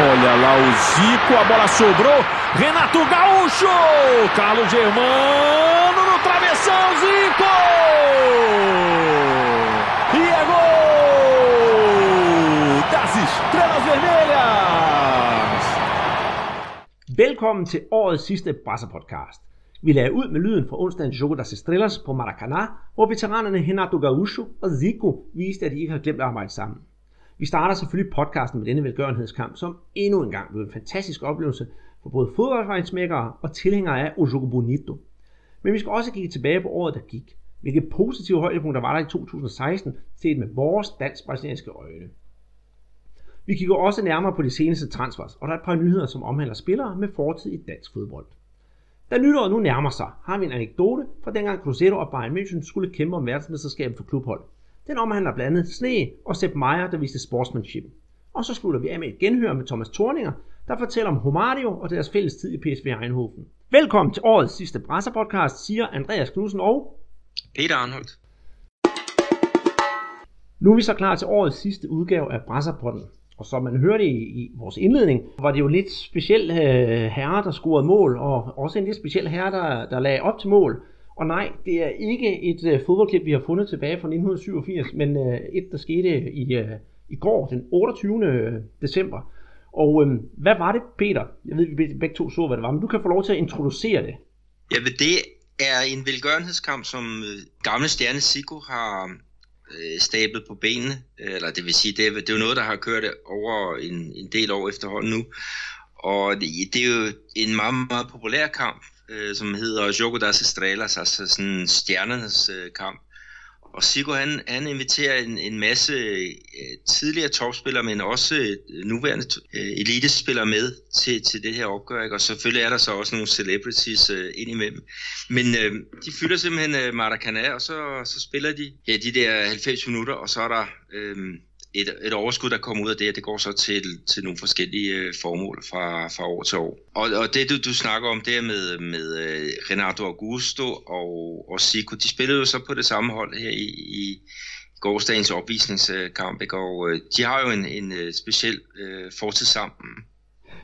Olha lá o Zico, a bola sobrou. Renato Gaúcho! Carlos Germano no travessão, Zico! E é gol das Estrelas Vermelhas! Velkommen til årets sidste Barca-podcast. Vi lagde ud med lyden fra onsdagens Jogo das Estrellas på Maracanã, hvor veteranerne Renato Gaúcho og Zico viste, at de ikke har glemt at arbejde sammen. Vi starter selvfølgelig podcasten med denne velgørenhedskamp, som endnu en gang blev en fantastisk oplevelse for både fodboldfejnsmækkere og tilhængere af Ojogo Bonito. Men vi skal også kigge tilbage på året, der gik. Hvilke positive højdepunkter var der i 2016, set med vores dansk-brasilianske øjne. Vi kigger også nærmere på de seneste transfers, og der er et par nyheder, som omhandler spillere med fortid i dansk fodbold. Da nytåret nu nærmer sig, har vi en anekdote fra dengang Cruzeiro og Bayern München skulle kæmpe om verdensmesterskabet for klubhold. Den omhandler blandt andet Sne og Sepp Meier, der viste sportsmanship. Og så slutter vi af med et genhør med Thomas Thorninger, der fortæller om Romario og deres fælles tid i PSV Eindhoven. Velkommen til årets sidste Brasser-podcast, siger Andreas Knudsen og Peter Arnholdt. Nu er vi så klar til årets sidste udgave af Brasserpotten. Og som man hørte i, i vores indledning, var det jo lidt speciel øh, herre, der scorede mål, og også en lidt speciel herre, der, der lagde op til mål. Og nej, det er ikke et øh, fodboldklip, vi har fundet tilbage fra 1987, men øh, et, der skete i, øh, i går, den 28. Øh, december. Og øh, hvad var det, Peter? Jeg ved, vi begge to så, hvad det var, men du kan få lov til at introducere det. Jamen, det er en velgørenhedskamp, som øh, gamle stjerne Sigo har øh, stablet på benene. Øh, eller det vil sige, det er, det er jo noget, der har kørt over en, en del år efterhånden nu. Og det, det er jo en meget, meget populær kamp øh, som hedder Jogo das Estrellas, altså sådan stjernernes øh, kamp. Og Sigo han, han inviterer en, en masse øh, tidligere topspillere, men også øh, nuværende øh, elitespillere med til, til det her opgør. Ikke? Og selvfølgelig er der så også nogle celebrities øh, ind imellem. Men øh, de fylder simpelthen øh, Maracana, og så, så spiller de ja, de der 90 minutter, og så er der... Øh, et, et overskud, der kommer ud af det, det går så til, til nogle forskellige øh, formål fra, fra år til år. Og, og det, du, du snakker om, det er med, med øh, Renato Augusto og, og Zico. De spillede jo så på det samme hold her i, i gårdsdagens opvisningskamp, ikke? og øh, de har jo en, en speciel øh, fortid sammen.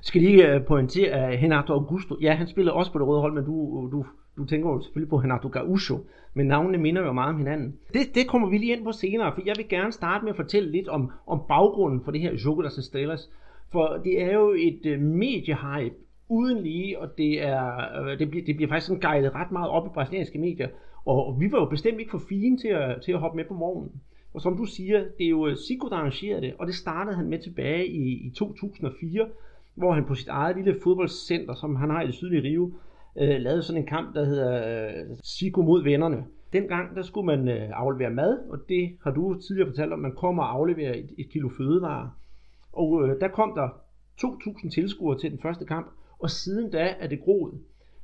Skal lige pointere, at Renato Augusto, ja, han spillede også på det røde hold, men du, du du tænker jo selvfølgelig på Renato Gaúcho, men navnene minder jo meget om hinanden. Det, det kommer vi lige ind på senere, for jeg vil gerne starte med at fortælle lidt om, om baggrunden for det her Jogo das For det er jo et uh, mediehype uden lige, og det, er, øh, det, bliver, det bliver faktisk sådan guidet ret meget op i brasilianske medier. Og, og vi var jo bestemt ikke for fine til at, til at hoppe med på vognen. Og som du siger, det er jo øh, Zico, der arrangerede det, og det startede han med tilbage i, i 2004, hvor han på sit eget lille fodboldcenter, som han har i det sydlige Rio, øh, lavede sådan en kamp, der hedder øh, Siko mod vennerne. Dengang der skulle man øh, aflevere mad, og det har du tidligere fortalt om, man kommer og afleverer et, et kilo fødevarer. Og øh, der kom der 2.000 tilskuere til den første kamp, og siden da er det groet.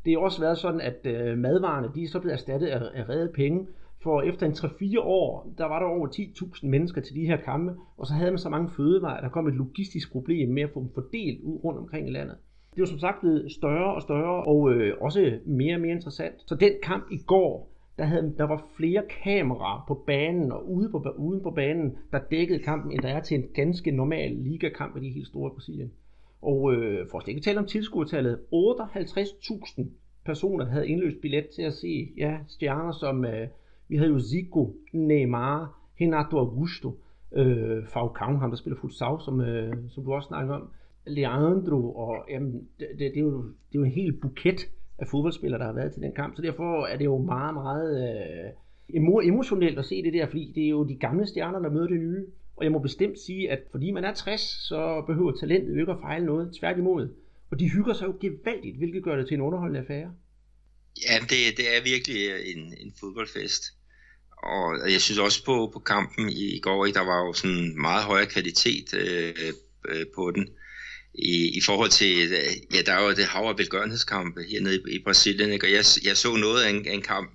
Det har også været sådan, at øh, madvarerne de er så blevet erstattet af, af redde penge, for efter en 3-4 år, der var der over 10.000 mennesker til de her kampe, og så havde man så mange fødevarer, der kom et logistisk problem med at få dem fordelt ud rundt omkring i landet. Det er jo som sagt blevet større og større, og øh, også mere og mere interessant. Så den kamp i går, der, havde, der var flere kameraer på banen og ude på, uden på banen, der dækkede kampen, end der er til en ganske normal ligakamp med de helt store Brasilien. Og øh, for at ikke tale om tilskuertallet, 58.000 personer havde indløst billet til at se ja, stjerner som, øh, vi havde jo Zico, Neymar, Renato Augusto, øh, Falcao, ham der spiller futsal, som, øh, som du også snakker om, Leandro, og jamen, det, det, det, er jo, det er jo en hel buket af fodboldspillere, der har været til den kamp, så derfor er det jo meget, meget øh, emotionelt at se det der, fordi det er jo de gamle stjerner, der møder det nye. Og jeg må bestemt sige, at fordi man er 60, så behøver talentet jo ikke at fejle noget. Tværtimod. Og de hygger sig jo gevaldigt, hvilket gør det til en underholdende affære. Ja, det, det er virkelig øh, en, en fodboldfest. Og jeg synes også på, på kampen i går, der var jo sådan meget højere kvalitet øh, øh, på den i, i forhold til, øh, ja, der er jo det hav og velgørenhedskampe hernede i, i Brasilien, ikke? og jeg, jeg så noget af en, en kamp,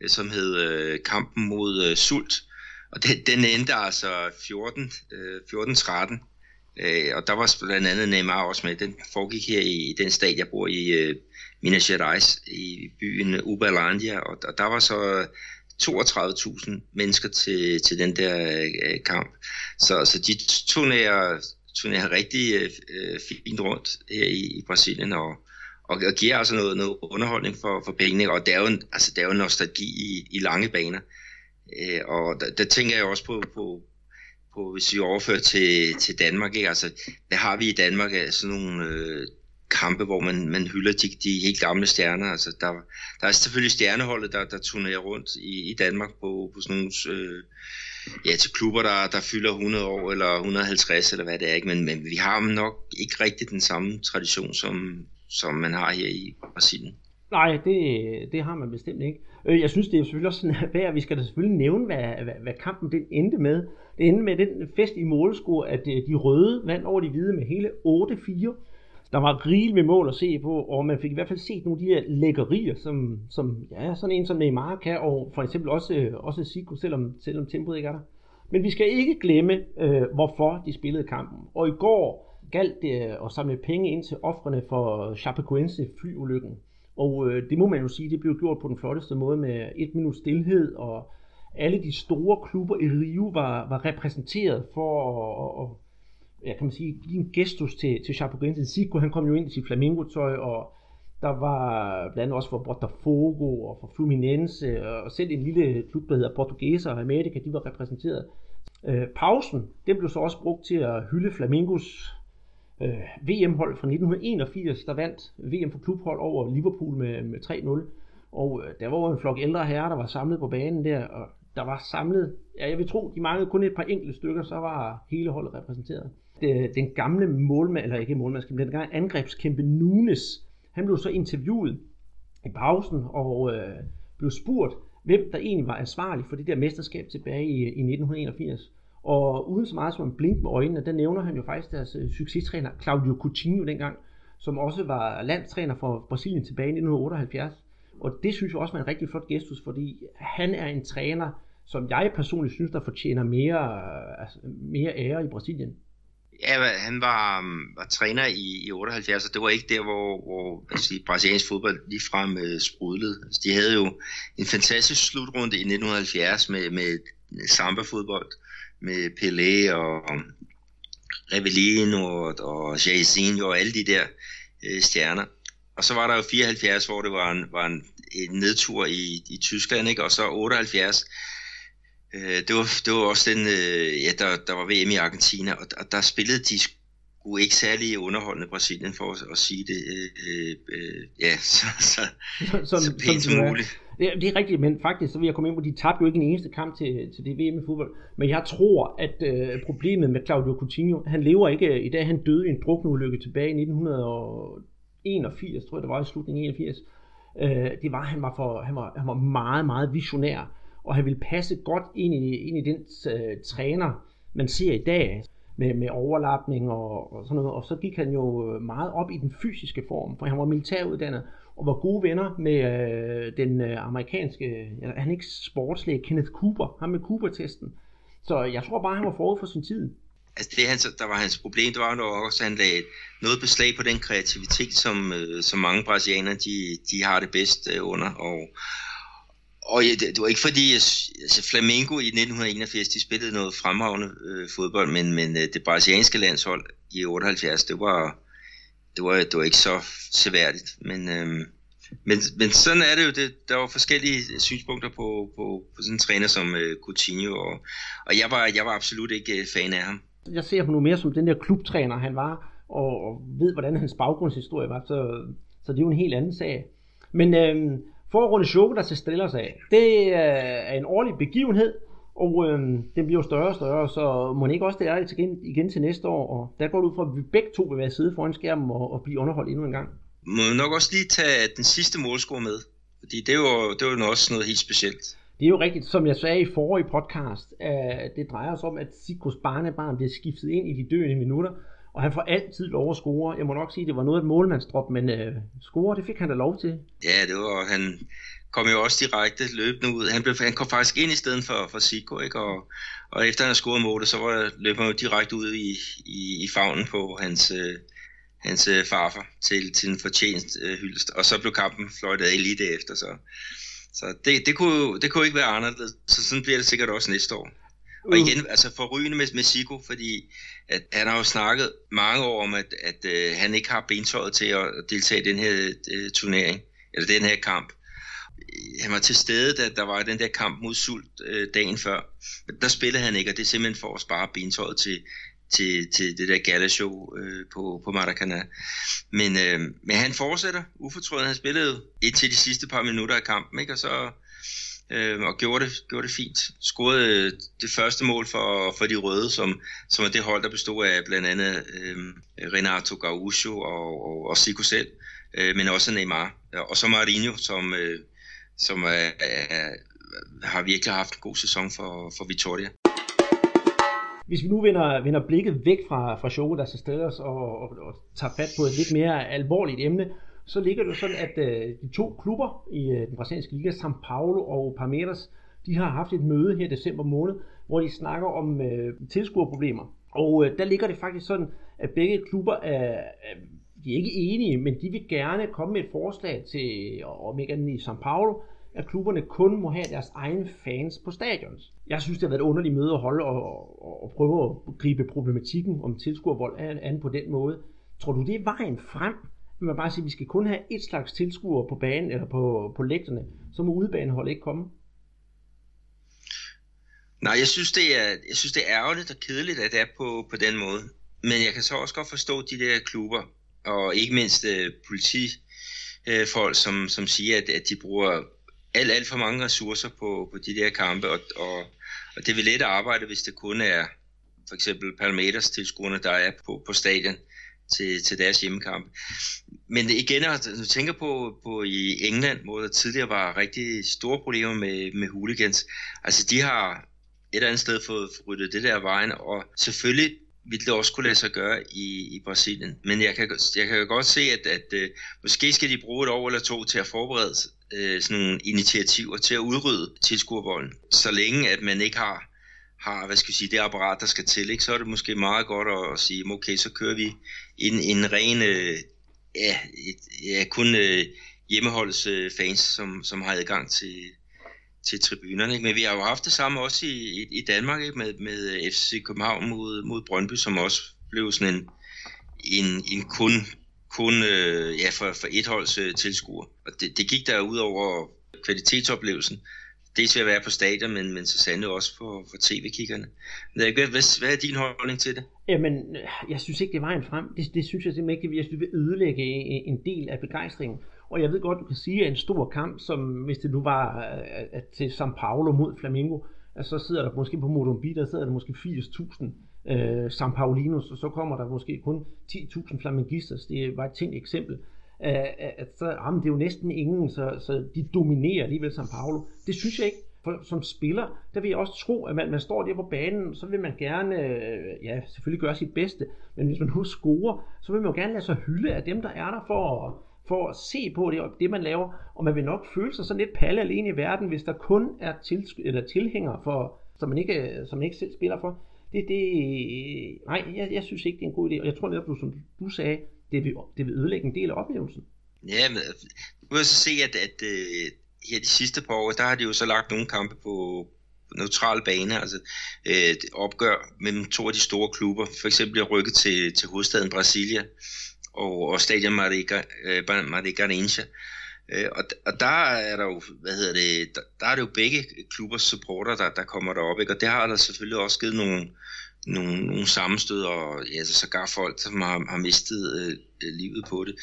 øh, som hed øh, Kampen mod øh, Sult, og den, den endte altså 14, øh, 14-13, øh, og der var blandt andet Neymar også med, den foregik her i, i den stat, jeg bor i, øh, Minas Gerais, i byen Uberlandia, og, og der var så 32.000 mennesker til, til den der øh, kamp. Så, så de turnerer turnerer rigtig øh, fint rundt her i, i Brasilien, og, og, og giver altså noget, noget underholdning for, for pengene, og det er jo, en, altså, det er jo en nostalgi i, i lange baner. Øh, og der, der tænker jeg også på, på, på hvis vi overfører til, til Danmark, ikke? Altså, hvad har vi i Danmark af sådan nogle øh, kampe, hvor man, man hylder de, de helt gamle stjerner? Altså, der, der er selvfølgelig stjerneholdet, der, der turnerer rundt i, i Danmark på, på sådan nogle... Øh, ja, til klubber, der, der fylder 100 år eller 150 eller hvad det er, ikke? Men, men vi har nok ikke rigtig den samme tradition, som, som man har her i Brasilien. Nej, det, det har man bestemt ikke. Øh, jeg synes, det er selvfølgelig også sådan, at vi skal da selvfølgelig nævne, hvad, hvad, hvad kampen den endte med. Det endte med den fest i målscore, at øh, de røde vandt over de hvide med hele 8-4. Der var rigeligt med mål at se på, og man fik i hvert fald set nogle af de her lækkerier, som, som ja, sådan en som Neymar kan, og for eksempel også, øh, også Zico, selvom, selvom tempoet ikke er der. Men vi skal ikke glemme, øh, hvorfor de spillede kampen. Og i går galt det øh, at samle penge ind til offrene for Chapecoense flyulykken. Og øh, det må man jo sige, det blev gjort på den flotteste måde med et minut stillhed, og alle de store klubber i Rio var, var repræsenteret for at, at ja, kan man sige, give en gestus til, til Chapecoense. Zico, han kom jo ind i sit flamingo-tøj, og der var blandt andet også for Botafogo og for Fluminense, og selv en lille klub, der hedder Portuguesa og Amerika, de var repræsenteret. Øh, pausen, den blev så også brugt til at hylde Flamingos øh, VM-hold fra 1981, der vandt VM for klubhold over Liverpool med, med 3-0. Og øh, der var jo en flok ældre herrer, der var samlet på banen der, og der var samlet, ja jeg vil tro, de manglede kun et par enkelte stykker, så var hele holdet repræsenteret. Øh, den gamle målmand, eller ikke målmand, den gamle angrebskæmpe Nunes, han blev så interviewet i pausen og øh, blev spurgt, hvem der egentlig var ansvarlig for det der mesterskab tilbage i, i 1981. Og uden så meget som en blink med øjnene, der nævner han jo faktisk deres øh, succestræner Claudio Coutinho dengang, som også var landstræner for Brasilien tilbage i 1978. Og det synes jeg også var en rigtig flot gestus, fordi han er en træner, som jeg personligt synes, der fortjener mere, øh, altså, mere ære i Brasilien. Ja, han var, um, var træner i, i 78, og det var ikke der, hvor, hvor altså, brasiliansk fodbold ligefrem uh, sprudlede. Altså, de havde jo en fantastisk slutrunde i 1970 med, med samba-fodbold, med Pelé og um, Revellino og, og Jairzinho og alle de der uh, stjerner. Og så var der jo 74, hvor det var en, var en, en nedtur i, i Tyskland, ikke? og så 78, Øh, det, var, det var også den, øh, ja, der, der var VM i Argentina, og, og der spillede de sgu ikke særlig underholdende Brasilien, for at, at sige det, øh, øh, ja, så, så, så, så pænt som muligt. Det er, det er rigtigt, men faktisk så vil jeg komme ind på, de tabte jo ikke en eneste kamp til, til det VM i fodbold. Men jeg tror, at øh, problemet med Claudio Coutinho, han lever ikke i dag, han døde i en drukneulykke tilbage i 1981, tror jeg det var i slutningen af 81. Øh, det var, han var, for, han var, han var meget, meget visionær og han ville passe godt ind i, ind i den uh, træner, man ser i dag, med, med overlapning og, og sådan noget. Og så gik han jo øh, meget op i den fysiske form, for han var militæruddannet og var gode venner med uh, den uh, amerikanske, eller han er ikke sportslæge, Kenneth Cooper, ham med Cooper-testen. Så jeg tror bare, han var forud for sin tid. Altså det, han, der var hans problem, det var jo også, at han lagde noget beslag på den kreativitet, som, øh, som mange brasilianere, de, de har det bedst øh, under. Og, og ja, det, det var ikke fordi, altså Flamengo i 1981, de spillede noget fremragende øh, fodbold, men, men øh, det brasilianske landshold i 78, det var, det var, det var ikke så seværdigt. Men, øh, men, men sådan er det jo, det, der var forskellige synspunkter på, på, på sådan en træner som øh, Coutinho, og, og jeg, var, jeg var absolut ikke øh, fan af ham. Jeg ser ham nu mere som den der klubtræner, han var, og, og ved, hvordan hans baggrundshistorie var, så, så det er jo en helt anden sag. Men øh, for at runde Choco, til stiller sig af, det er en årlig begivenhed, og øh, den bliver jo større og større, så må ikke også det er igen, igen til næste år, og der går det ud fra, at vi begge to vil være sidde foran skærmen og, og blive underholdt endnu en gang. Må nok også lige tage den sidste målscore med, fordi det er jo, det er jo også noget helt specielt. Det er jo rigtigt, som jeg sagde i forrige podcast, at det drejer sig om, at Sikos barnebarn bliver skiftet ind i de døende minutter, og han får altid lov at score. Jeg må nok sige, at det var noget af et målmandsdrop, men øh, score, det fik han da lov til. Ja, det var, han kom jo også direkte løbende ud. Han, blev, han kom faktisk ind i stedet for, for Sigo, ikke? Og, og efter han havde scoret målet, så var, løb han jo direkte ud i, i, i favnen på hans, øh, hans øh, farfar til, til en fortjent øh, hyldest. Og så blev kampen fløjtet af lige derefter, så, så det, det, kunne, det kunne ikke være anderledes. Så sådan bliver det sikkert også næste år. Og igen, altså forrygende med, med Sigo, fordi at han har jo snakket mange år om, at, at øh, han ikke har bentøjet til at deltage i den her øh, turnering, eller den her kamp. Han var til stede, da der var den der kamp mod Sult øh, dagen før. Der spillede han ikke, og det er simpelthen for at spare bentøjet til, til, til det der gala-show øh, på, på Maracana. Men, øh, men han fortsætter ufortrødent. Han spillede indtil de sidste par minutter af kampen, ikke? og så øh, og gjorde det, gjorde det fint. Scorede øh, det første mål for, for de røde, som, som er det hold, der bestod af blandt andet øh, Renato Gaucho og, og, og Zico selv, øh, men også Neymar. Øh, og så Marinho, som, øh, som er, er, har virkelig haft en god sæson for, for Vitoria. Hvis vi nu vender, vender blikket væk fra, fra showet, der skal os og, og, og tager fat på et lidt mere alvorligt emne, så ligger det sådan, at øh, de to klubber i øh, den brasilianske liga, São Paulo og Palmeiras, de har haft et møde her i december måned, hvor de snakker om øh, tilskuerproblemer. Og øh, der ligger det faktisk sådan, at begge klubber er, de er ikke enige, men de vil gerne komme med et forslag til, om ikke andet i São Paulo, at klubberne kun må have deres egne fans på stadions. Jeg synes, det har været et underligt møde at holde og, og, og prøve at gribe problematikken om tilskuervold an, an på den måde. Tror du, det er vejen frem? Vil man bare sige, at vi skal kun have et slags tilskuer på banen eller på, på lægterne, så må udebanehold ikke komme? Nej, jeg synes, det er, jeg synes, det er ærgerligt og kedeligt, at det er på, på den måde. Men jeg kan så også godt forstå de der klubber, og ikke mindst øh, politifolk, som, som siger, at, at de bruger alt, alt for mange ressourcer på, på de der kampe, og, og, og det vil let arbejde, hvis det kun er for eksempel Palmeiras tilskuerne, der er på, på stadion til, til deres hjemmekampe. Men igen, altså, når du tænker på, på i England, hvor der tidligere var rigtig store problemer med, med hooligans, altså de har et eller andet sted fået ryddet det der vejen, og selvfølgelig ville det også kunne lade sig gøre i, i Brasilien. Men jeg kan, jeg kan godt se, at, at uh, måske skal de bruge et år eller to til at forberede øh, sådan nogle initiativer til at udrydde tilskuervolden, så længe at man ikke har har, hvad skal vi sige, det apparat, der skal til, ikke? så er det måske meget godt at, at sige, okay, så kører vi en, en ren, øh, ja, et, ja, kun øh, hjemmeholdets øh, fans, som, som har adgang til, til tribunerne. Ikke? Men vi har jo haft det samme også i, i, i Danmark ikke? Med, med øh, FC København mod, mod Brøndby, som også blev sådan en, en, en kun, kun øh, ja, for, for et holds øh, tilskuer. Og det, det gik der ud over kvalitetsoplevelsen dels ved at være på stadion, men, men så sandelig også for, for tv-kiggerne. Hvad, hvad, hvad er din holdning til det? Jamen, jeg synes ikke, det er vejen frem. Det, det synes jeg simpelthen ikke, jeg synes, det vil ødelægge øh, en del af begejstringen. Og jeg ved godt, du kan sige, at en stor kamp, som hvis det nu var øh, at til São Paulo mod Flamengo, at så sidder der måske på Morumbi, der sidder der måske 80.000 øh, São Paulinos, og så kommer der måske kun 10.000 flamengistas. Det var et tænkt eksempel at så, jamen, det er jo næsten ingen, så, så de dominerer alligevel São Paulo. Det synes jeg ikke. For, som spiller, der vil jeg også tro, at man, man står der på banen, så vil man gerne, øh, ja, selvfølgelig gøre sit bedste, men hvis man nu scorer, så vil man jo gerne lade sig hylde af dem, der er der for, at, for at se på det, det man laver, og man vil nok føle sig sådan lidt palle alene i verden, hvis der kun er til, eller tilhængere, for, som, man ikke, som man ikke selv spiller for. Det, det, nej, jeg, jeg synes ikke, det er en god idé, og jeg tror netop, du, som du sagde, det vil, det vil ødelægge en del af oplevelsen. Ja, men øh, du kan så se, at, at uh, her de sidste par år, der har de jo så lagt nogle kampe på neutral bane, altså øh, opgør mellem to af de store klubber. For eksempel er rykket til, til hovedstaden Brasilia og, og Stadion Marica, øh, Maricarense. Uh, øh, og, og der er der jo, hvad hedder det, der, der er det jo begge klubbers supporter, der, der kommer derop, ikke? og det har der selvfølgelig også givet nogle, nogle, nogle sammenstød, og ja, altså sågar folk, som har, har mistet øh, livet på det.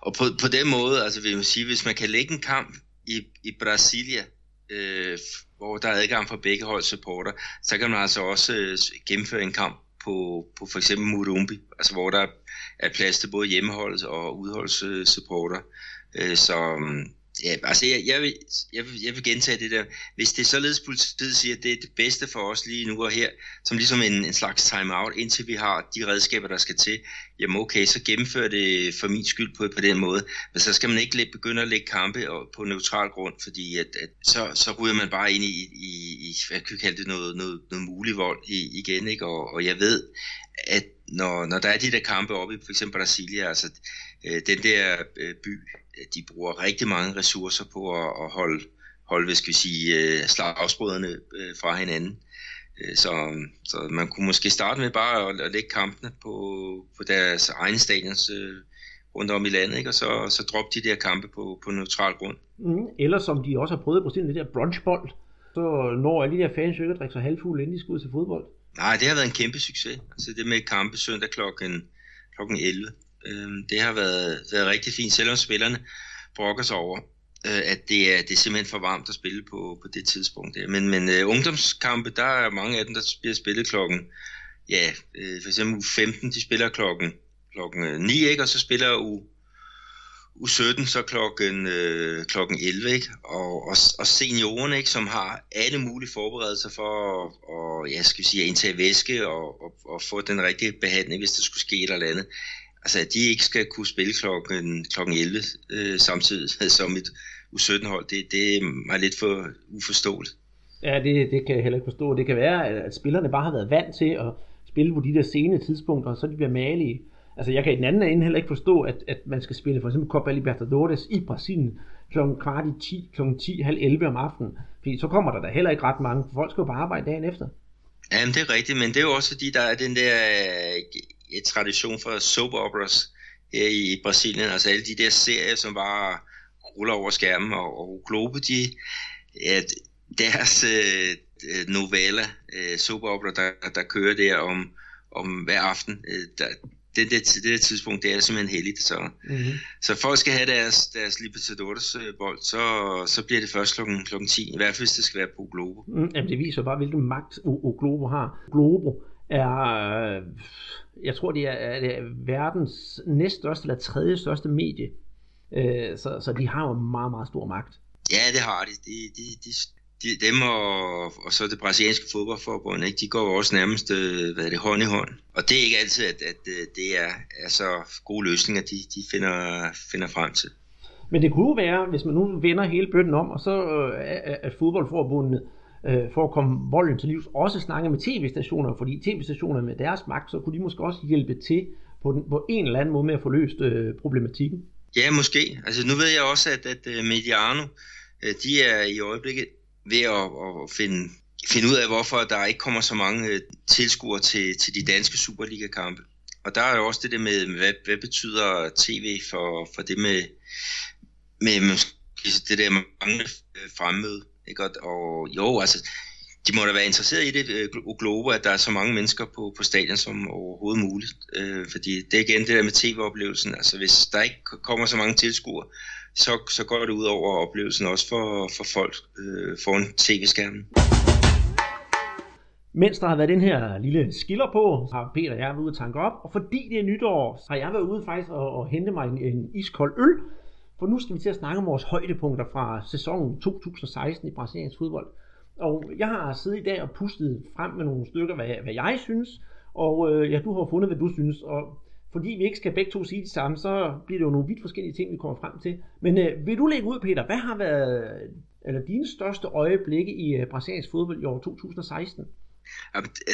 Og på, på den måde, altså vil man sige, hvis man kan lægge en kamp i, i Brasilia, øh, hvor der er adgang for begge hold supporter, så kan man altså også øh, gennemføre en kamp på, på for eksempel Murumbi, altså hvor der er plads til både hjemmeholds- og udholdssupporter. Øh, øh, så mm, Ja, altså jeg, jeg, vil, jeg, vil, jeg vil gentage det der. Hvis det er således politiet siger, at det er det bedste for os lige nu og her, som ligesom en, en slags time-out, indtil vi har de redskaber, der skal til, jamen okay, så gennemfør det for min skyld på, på den måde. Men så skal man ikke begynde at lægge kampe på neutral grund, fordi at, at så, så ryger man bare ind i, i, i hvad kan vi kalde det, noget, noget, noget mulig vold i, igen. Ikke? Og, og jeg ved, at når, når der er de der kampe oppe i for eksempel Brasilia, altså øh, den der øh, by, de bruger rigtig mange ressourcer på at, at holde, holde hvad skal vi sige, øh, slagsbrødrene øh, fra hinanden. Øh, så, så man kunne måske starte med bare at, at lægge kampene på, på deres egen stadions øh, rundt om i landet, ikke? og så, så droppe de der kampe på, på neutral grund. Mm, eller som de også har prøvet på det der brunchbold, så når alle de der fans ikke at drikke sig halvfuld, inden de skal ud til fodbold. Nej, det har været en kæmpe succes. Altså det med kampe søndag klokken, klokken 11. Øh, det har været, været rigtig fint, selvom spillerne brokker sig over, øh, at det er, det er simpelthen for varmt at spille på, på det tidspunkt. Der. Men, men uh, ungdomskampe, der er mange af dem, der bliver spillet klokken, ja, øh, for eksempel u 15, de spiller klokken, klokken øh, 9, ikke? og så spiller u, u 17 så klokken, øh, klokken 11, ikke? Og, og, og seniorerne, ikke? som har alle mulige forberedelser for at, og, ja, skal vi sige, at indtage væske og, og, og få den rigtige behandling, hvis der skulle ske et eller andet altså at de ikke skal kunne spille klokken, klokken 11 øh, samtidig som et U17-hold, det, det er mig lidt for uforståeligt. Ja, det, det kan jeg heller ikke forstå. Det kan være, at spillerne bare har været vant til at spille på de der sene tidspunkter, og så de bliver malige. Altså, jeg kan i den anden ende heller ikke forstå, at, at man skal spille for eksempel Copa Libertadores i Brasilien kl. kvart i 10, kl. 10, halv 11 om aftenen. Fordi så kommer der da heller ikke ret mange, for folk skal jo bare arbejde dagen efter. Jamen, det er rigtigt, men det er jo også fordi, der er den der et tradition for soap operas her i Brasilien. Altså alle de der serier, som bare ruller over skærmen, og, og Globo, de, ja, deres øh, novella, øh, soap opera, der, der kører der om, om hver aften, øh, der, det, det, det der tidspunkt, det er simpelthen heldigt. Så, mm-hmm. så folk skal have deres, deres Libertadores øh, bold, så, så bliver det først klokken, klokken 10, i hvert fald hvis det skal være på Globo. Mm, jamen det viser bare, hvilken magt o, Globo har. Globo er, øh, jeg tror det er, er verdens næststørste eller tredje største medie. Øh, så, så de har jo meget, meget stor magt. Ja, det har de. de, de, de, de dem og, og så det brasilianske fodboldforbund, ikke, de går jo også nærmest øh, hvad er det, hånd i hånd. Og det er ikke altid, at, at øh, det er, er så gode løsninger, de, de finder, finder frem til. Men det kunne være, hvis man nu vender hele bøtten om, og så øh, at fodboldforbundet øh, Øh, for at komme volden til livs, også snakke med tv-stationer, fordi tv-stationer med deres magt, så kunne de måske også hjælpe til på, den, på en eller anden måde med at få løst øh, problematikken. Ja, måske. Altså nu ved jeg også, at, at øh, Mediano, øh, de er i øjeblikket ved at, at finde, finde ud af, hvorfor der ikke kommer så mange tilskuere til, til de danske Superliga-kampe. Og der er jo også det der med, hvad, hvad betyder tv for, for det med, med, med det der mange fremmøde. Ikke? Og, og jo, altså, de må da være interesseret i det, øh, Globo, at der er så mange mennesker på, på stadion som overhovedet muligt. Øh, fordi det er igen det der med tv-oplevelsen. Altså hvis der ikke kommer så mange tilskuere, så, så går det ud over oplevelsen også for, for folk øh, foran tv-skærmen. Mens der har været den her lille skiller på, har Peter og jeg været ude og tanke op, og fordi det er nytår, har jeg været ude faktisk og, og hente mig en, en iskold øl, for nu skal vi til at snakke om vores højdepunkter fra sæsonen 2016 i brasiliansk fodbold. Og jeg har siddet i dag og pustet frem med nogle stykker, hvad, hvad jeg synes, og øh, ja, du har fundet, hvad du synes, og fordi vi ikke skal begge to sige det samme, så bliver det jo nogle vidt forskellige ting, vi kommer frem til. Men øh, vil du lægge ud, Peter, hvad har været eller dine største øjeblikke i øh, brasiliansk fodbold i år 2016?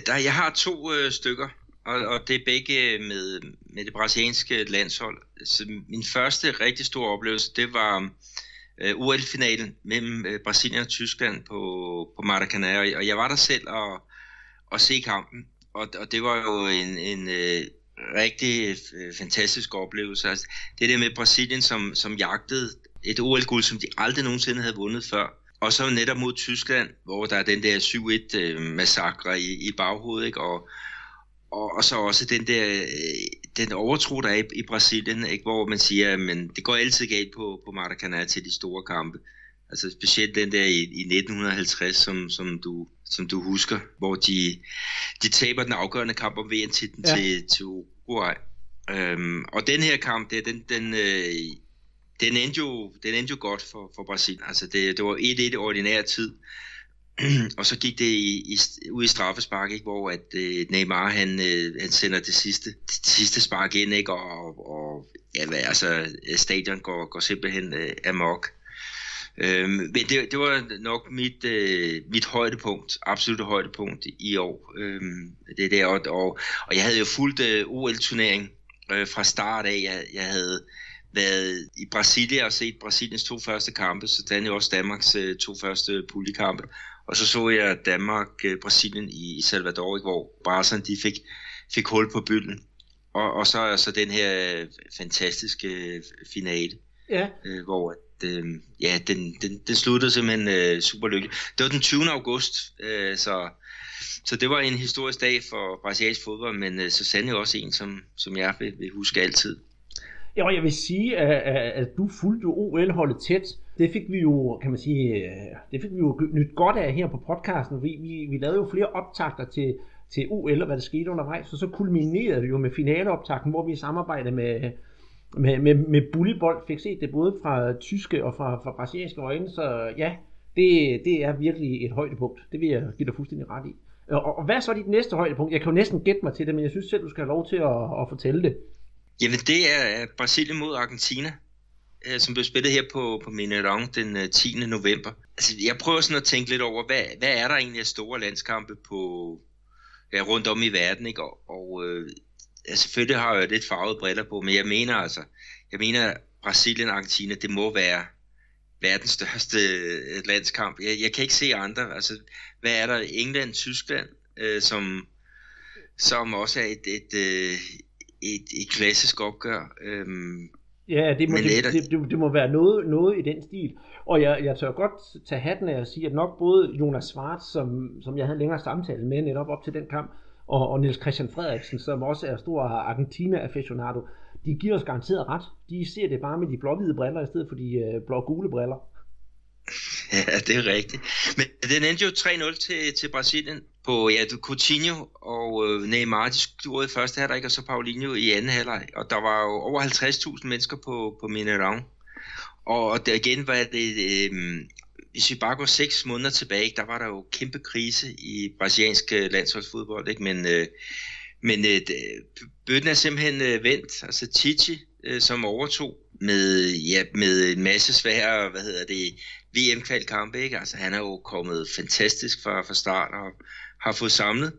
Der, jeg har to øh, stykker, og, og det er begge med, med det brasilianske landshold. Så min første rigtig store oplevelse, det var øh, UL-finalen mellem øh, Brasilien og Tyskland på, på Maracanã, og jeg var der selv og, og se kampen, og, og det var jo en, en øh, rigtig øh, fantastisk oplevelse. Altså, det der med Brasilien, som, som jagtede et OL-guld, som de aldrig nogensinde havde vundet før, og så netop mod Tyskland, hvor der er den der 7-1-massakre øh, i, i baghovedet, ikke? Og, og, og så også den der den overtro, der er i, i Brasilien, ikke? hvor man siger, at det går altid galt på, på Maracanã til de store kampe. Altså specielt den der i, i 1950, som, som, du, som du husker, hvor de, de taber den afgørende kamp om VM-titlen ja. til, til Uruguay. Øhm, og den her kamp, der, den, den, øh, den, endte jo, den endte jo godt for, for Brasilien. Altså det, det var 1-1 i ordinær tid og så gik det i, i, ud i straffespark, ikke, hvor at øh, Neymar han, øh, han sender det sidste, det sidste spark ind, ikke, og, og ja, hvad, altså, stadion går, går simpelthen øh, amok. Øhm, men det, det var nok mit, øh, mit højdepunkt, absolut højdepunkt i år. Øhm, det der, og, og, og jeg havde jo fulgt øh, OL-turnering øh, fra start af. Jeg, jeg havde været i Brasilien og set Brasiliens to første kampe, så den er også Danmarks øh, to første puljekampe. Og så så jeg Danmark-Brasilien i Salvador, hvor Brasserne de fik, fik hul på bylden. Og, og så er så den her fantastiske finale, Ja, øh, hvor at, øh, ja, den, den, den sluttede simpelthen øh, super lykkeligt. Det var den 20. august, øh, så, så det var en historisk dag for brasiliansk fodbold, men øh, så sandelig også en, som, som jeg vil, vil huske altid. Ja, og jeg vil sige, at, at, du fulgte OL-holdet tæt. Det fik vi jo, kan man sige, øh, det fik vi jo nyt godt af her på podcasten. Vi, vi, vi lavede jo flere optagter til, til OL og hvad der skete undervejs, og så kulminerede det jo med finaleoptakten, hvor vi i samarbejde med, med, med, med Bullybold fik set det både fra tyske og fra, fra brasilianske øjne, så ja, det, det er virkelig et højdepunkt. Det vil jeg give dig fuldstændig ret i. Og, og hvad er så dit næste højdepunkt? Jeg kan jo næsten gætte mig til det, men jeg synes selv, du skal have lov til at, at fortælle det. Jamen det er Brasilien mod Argentina, øh, som blev spillet her på, på Minerong den øh, 10. november. Altså, jeg prøver sådan at tænke lidt over, hvad, hvad er der egentlig af store landskampe på, ja, rundt om i verden, ikke? Og, og øh, ja, selvfølgelig har jeg lidt farvede briller på, men jeg mener altså, jeg mener Brasilien og Argentina, det må være verdens største øh, landskamp. Jeg, jeg kan ikke se andre. Altså, hvad er der? England, Tyskland, øh, som, som også er et, et, et, et, et klassisk opgør. Øhm, Ja, det må, det, det, det, det må være noget, noget i den stil. Og jeg, jeg tør godt tage hatten af at sige, at nok både Jonas Svart, som, som jeg havde længere samtale med netop op til den kamp, og, og Niels Christian Frederiksen, som også er stor Argentina-aficionado, de giver os garanteret ret. De ser det bare med de blå-hvide briller, i stedet for de øh, blå-gule briller. Ja, det er rigtigt. Men den endte jo 3-0 til, til Brasilien på ja, Coutinho og øh, Neymar, de scorede i første halvleg, og så Paulinho i anden halvleg. Og der var jo over 50.000 mennesker på, på Mineirão. Og, og der igen var det, øh, hvis vi bare går seks måneder tilbage, der var der jo kæmpe krise i brasiliansk øh, landsholdsfodbold, ikke? Men, øh, men øh, bøtten er simpelthen øh, vendt. Altså Titi, øh, som overtog med, ja, med en masse svære, hvad hedder det, VM-kvalkampe, ikke? Altså han er jo kommet fantastisk fra, fra start og har fået samlet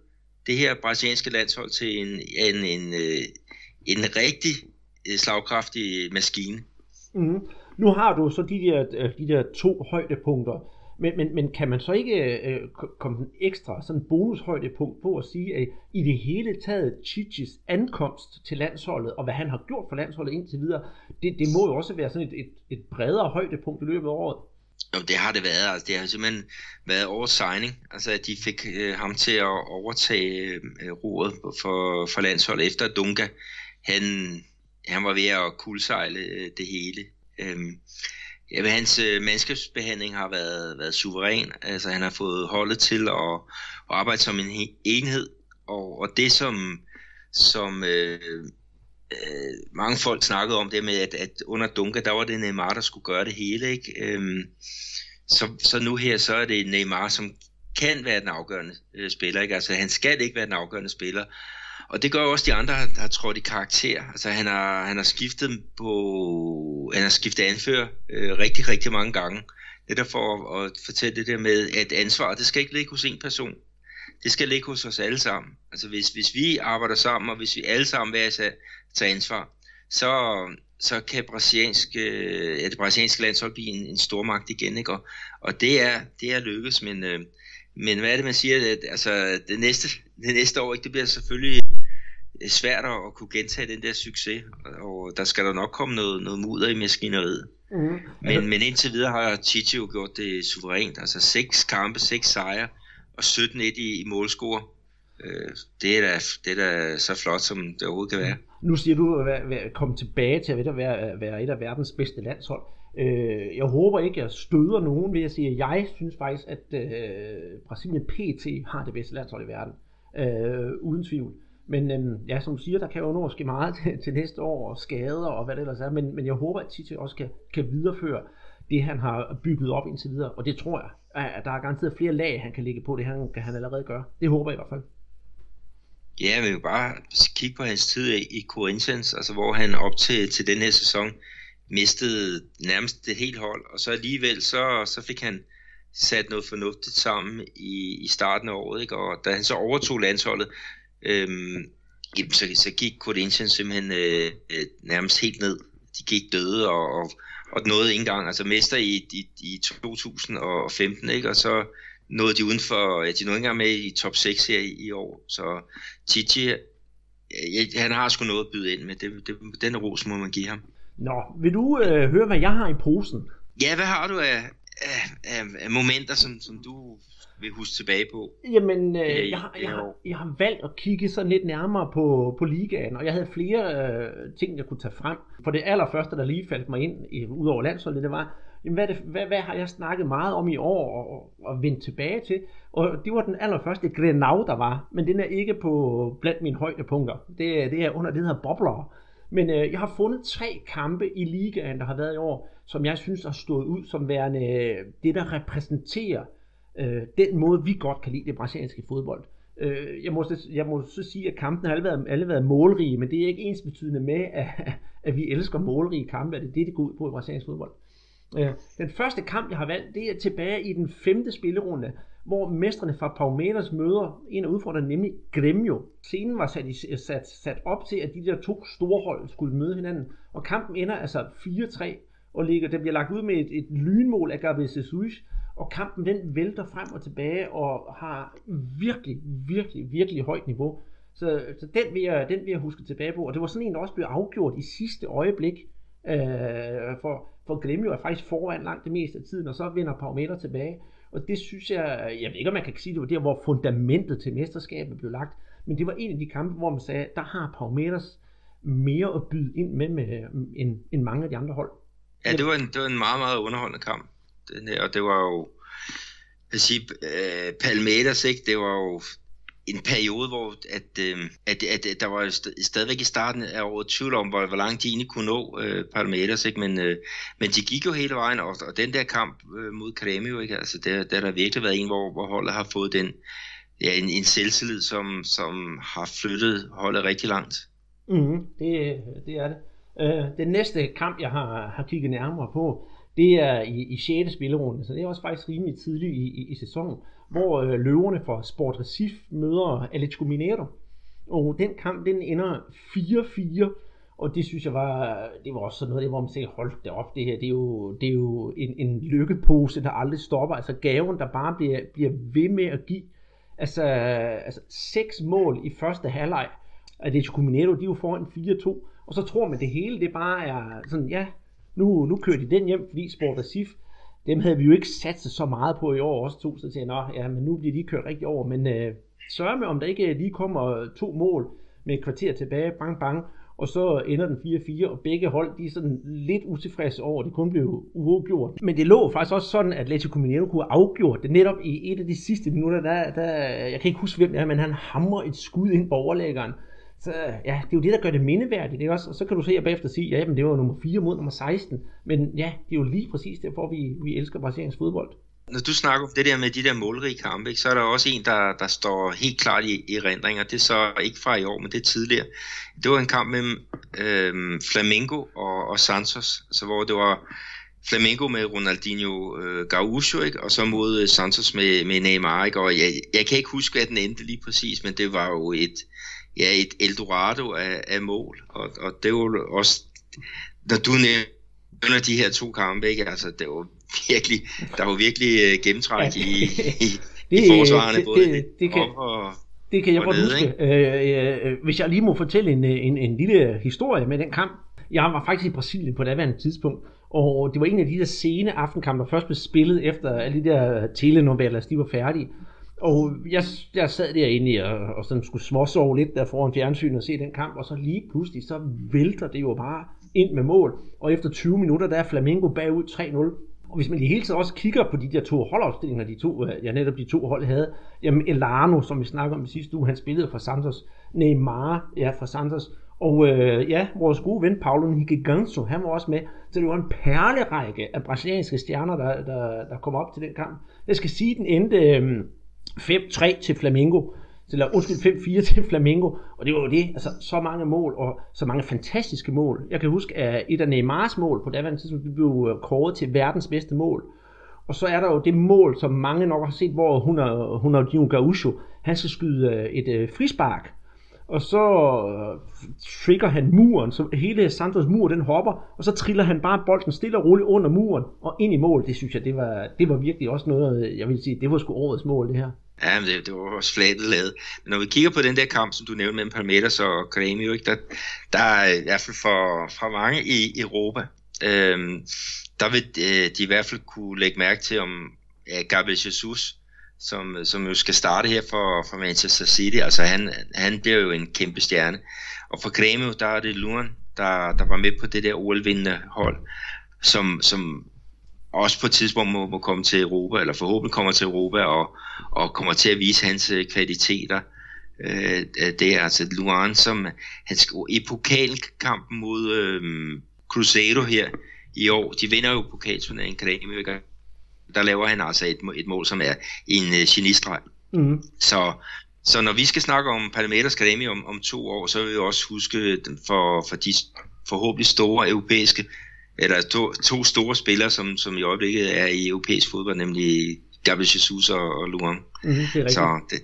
det her brasilianske landshold til en, en, en, øh, en rigtig øh, slagkraftig maskine. Mm. Nu har du så de der, øh, de der to højdepunkter, men, men, men kan man så ikke øh, komme en ekstra sådan bonushøjdepunkt på at sige, at i det hele taget Chichis ankomst til landsholdet, og hvad han har gjort for landsholdet indtil videre, det, det må jo også være sådan et, et, et bredere højdepunkt i løbet af året. Jo, det har det været. Altså, det har simpelthen været over signing. Altså, at de fik øh, ham til at overtage øh, roret for, for landsholdet efter Dunga. Han, han var ved at kuldsejle øh, det hele. Øhm, ja, hans øh, mandskabsbehandling har været, været suveræn. Altså, han har fået holdet til at, at arbejde som en enhed. Og, og det, som, som øh, øh, mange folk snakkede om det med, at, at under Dunker, der var det Neymar, der skulle gøre det hele, ikke? Øhm, så, så nu her, så er det Neymar, som kan være den afgørende øh, spiller, ikke? Altså, han skal ikke være den afgørende spiller. Og det gør jo også de andre, der har trådt i karakter. Altså, han har, han har skiftet på, han har skiftet anfører øh, rigtig, rigtig mange gange. Det der for at, at fortælle det der med, at ansvar, det skal ikke ligge hos en person. Det skal ligge hos os alle sammen. Altså, hvis, hvis vi arbejder sammen, og hvis vi alle sammen hver tager ansvar, så, så kan brasiliansk, øh, ja, det brasilianske landshold blive en, en stormagt igen, ikke? Og, og det er, det er lykkes, men, øh, men hvad er det, man siger? At, altså, det næste, det næste år, ikke, det bliver selvfølgelig svært at, kunne gentage den der succes, og der skal der nok komme noget, noget mudder i maskineriet. Mm. Men, men indtil videre har Chichi jo gjort det suverænt, altså seks kampe, seks sejre, og 17-1 i, i målscore. Øh, det, er da, det er da så flot, som det overhovedet kan være. Nu siger du at komme tilbage til at være, være et af verdens bedste landshold. Øh, jeg håber ikke, at jeg støder nogen ved at sige, at jeg synes faktisk, at øh, Brasilien PT har det bedste landshold i verden. Øh, uden tvivl. Men øh, ja, som du siger, der kan jo nå ske meget til, til næste år, og skader og hvad det ellers er. Men, men jeg håber, at Tite også kan, kan videreføre det, han har bygget op indtil videre. Og det tror jeg, at der er garanteret flere lag, han kan ligge på det, han han allerede gør. Det håber jeg i hvert fald. Ja, vi vil bare kigge på hans tid i Corinthians, altså hvor han op til, til den her sæson mistede nærmest det helt hold, og så alligevel så, så fik han sat noget fornuftigt sammen i, i starten af året, ikke? og da han så overtog landsholdet, øhm, jamen, så, så gik Corinthians simpelthen øh, øh, nærmest helt ned. De gik døde og, og, og nåede ikke engang, altså mester i, i, i 2015, ikke? og så nåede de udenfor, ja, de nåede ikke engang med i top 6 her i, i år. Så Titi, ja, han har sgu noget at byde ind med. Det, det, den ros må man give ham. Nå, vil du øh, høre, hvad jeg har i posen? Ja, hvad har du af, af, af, af momenter, som, som du vil huske tilbage på? Jamen, øh, ja, jeg, har, jeg, har, jeg har valgt at kigge sådan lidt nærmere på, på ligaen, og jeg havde flere øh, ting, jeg kunne tage frem. For det allerførste, der lige faldt mig ind, i, ud over landsholdet, det var, jamen, hvad, det, hvad, hvad har jeg snakket meget om i år og, og, og vendt tilbage til? Og det var den allerførste Grenau, der var, men den er ikke på blandt mine højdepunkter. Det, det er under det, her hedder bobler. Men øh, jeg har fundet tre kampe i ligaen, der har været i år, som jeg synes har stået ud som værende øh, det, der repræsenterer øh, den måde, vi godt kan lide det brasilianske fodbold. Øh, jeg, må, jeg må så sige, at kampen har alle været, alle været målrige, men det er ikke ens betydende med, at, at vi elsker målrige kampe, at det er det, det går ud på i brasiliansk fodbold. Øh, den første kamp, jeg har valgt, det er tilbage i den femte spillerunde, hvor mestrene fra Palmeiras møder en af udfordrerne, nemlig Gremio. Scenen var sat, i, sat, sat op til, at de der to store hold skulle møde hinanden, og kampen ender altså 4-3, og ligger, der bliver lagt ud med et, et lynmål af Gabriel Jesus, og kampen den vælter frem og tilbage og har virkelig, virkelig, virkelig højt niveau. Så, så den, vil jeg, den vil jeg huske tilbage på, og det var sådan en, der også blev afgjort i sidste øjeblik, øh, for, for Gremio er faktisk foran langt det meste af tiden, og så vinder Palmeiras tilbage. Og det synes jeg, jeg ved ikke om man kan sige, det var der, hvor fundamentet til mesterskabet blev lagt, men det var en af de kampe, hvor man sagde, der har Palmeiras mere at byde ind med, med øh, end, end mange af de andre hold. Ja, det var en, det var en meget, meget underholdende kamp. Den her, og det var jo, jeg sige, uh, Palmeiras, ikke? det var jo en periode, hvor at, øh, at, at, at der var stadigvæk i starten af året tvivl om, hvor, hvor langt de egentlig kunne nå øh, Palmeiras, ikke? Men, øh, men de gik jo hele vejen, og, og den der kamp øh, mod Kremio, ikke? Altså, der, der har virkelig været en, hvor, hvor holdet har fået den, ja, en, en selvtillid, som, som har flyttet holdet rigtig langt. Mm, det, det er det. Øh, den næste kamp, jeg har, har kigget nærmere på, det er i, i 6. spillerunde, så det er også faktisk rimelig tidligt i, i, i sæsonen hvor øh, løverne fra Sport Recife møder Atletico Mineiro. Og den kamp, den ender 4-4, og det synes jeg var, det var også sådan noget, det, hvor man sagde, hold det op, det her, det er jo, det er jo en, en lykkepose, der aldrig stopper. Altså gaven, der bare bliver, bliver ved med at give. Altså, altså seks mål i første halvleg. Atletico Mineiro, de er jo foran 4-2, og så tror man, det hele, det bare er sådan, ja, nu, nu kører de den hjem, fordi Sport Recife dem havde vi jo ikke sat så meget på i år også to, så tænkte jeg, ja, men nu bliver de kørt rigtig over, men øh, sørg med, om der ikke lige kommer to mål med et kvarter tilbage, bang bang, og så ender den 4-4, og begge hold, de er sådan lidt utilfredse over, at det kun blev uafgjort. Men det lå faktisk også sådan, at Atletico Mineiro kunne have afgjort det netop i et af de sidste minutter, der, der jeg kan ikke huske hvem det er, men han hamrer et skud ind på overlæggeren, så ja, det er jo det, der gør det mindeværdigt. Det er også, og så kan du se bagefter sige, ja, men det var nummer 4 mod nummer 16. Men ja, det er jo lige præcis derfor, vi, vi elsker brasiliansk fodbold. Når du snakker om det der med de der målrige kampe, ikke, så er der også en, der, der står helt klart i, i rendringer. Det er så ikke fra i år, men det er tidligere. Det var en kamp mellem øh, Flamengo og, og Santos, altså, hvor det var Flamengo med Ronaldinho øh, Gaucho, ikke? og så mod øh, Santos med, med Neymar. Ikke? Og jeg, jeg kan ikke huske, at den endte lige præcis, men det var jo et, ja, et Eldorado af, af mål. Og, og det var også, når du nævner de her to kampe, ikke? Altså, det var virkelig, der var virkelig uh, gennemtræk ja, i, i, det, i forsvarene, både det, det, det kan, og, det kan jeg godt huske. Øh, øh, hvis jeg lige må fortælle en, en, en lille historie med den kamp. Jeg var faktisk i Brasilien på et andet tidspunkt, og det var en af de der sene aftenkampe, der først blev spillet efter alle de der telenoveller, de var færdige. Og jeg, jeg sad derinde og, og sådan skulle småsove lidt der foran fjernsynet og se den kamp, og så lige pludselig, så vælter det jo bare ind med mål. Og efter 20 minutter, der er Flamengo bagud 3-0. Og hvis man i hele tiden også kigger på de der to holdopstillinger, de to, øh, ja, netop de to hold havde, jamen Elano, som vi snakker om i sidste uge, han spillede for Santos. Neymar, ja, fra Santos. Og øh, ja, vores gode ven Paulo Higiganzo, han var også med. Så det var en perlerække af brasilianske stjerner, der, der, der kom op til den kamp. Jeg skal sige, den endte... Øh, 5-3 til Flamengo, eller undskyld, 5-4 til Flamengo, og det var jo det, altså så mange mål, og så mange fantastiske mål. Jeg kan huske, at et af Neymars mål på daværende tidspunkt blev øh, kåret til verdens bedste mål. Og så er der jo det mål, som mange nok har set, hvor Ronaldinho Gaucho, han skal skyde øh, et øh, frispark, og så trigger han muren, så hele Santos mur den hopper, og så triller han bare bolden stille og roligt under muren og ind i mål. Det synes jeg, det var, det var virkelig også noget, jeg vil sige, det var sgu årets mål, det her. Ja, men det, det var også flatet lavet. Men når vi kigger på den der kamp, som du nævnte mellem Palmeiras og Grêmio, ikke, der, der er i hvert fald for, for mange i Europa, øhm, der vil øh, de i hvert fald kunne lægge mærke til, om ja, Gabriel Jesus, som, som jo skal starte her for, for Manchester City, altså han, han bliver jo en kæmpe stjerne. Og for Grêmio, der er det Luren, der, der var med på det der OL-vindende hold, som, som også på et tidspunkt må, må komme til Europa, eller forhåbentlig kommer til Europa, og, og kommer til at vise hans øh, kvaliteter. Øh, det er altså Luan, som han i pokalkampen mod øh, Cruzeiro her i år, de vinder jo pokalturneringen Grêmio, der laver han altså et, et mål, som er en uh, genistreg. Mm. Så, så når vi skal snakke om Palmeiras Grêmio om, om to år, så vil vi også huske for, for de forhåbentlig store europæiske eller to, to store spillere, som, som i øjeblikket er i europæisk fodbold, nemlig Gabriel Jesus og, og Luan. Mm, det så det,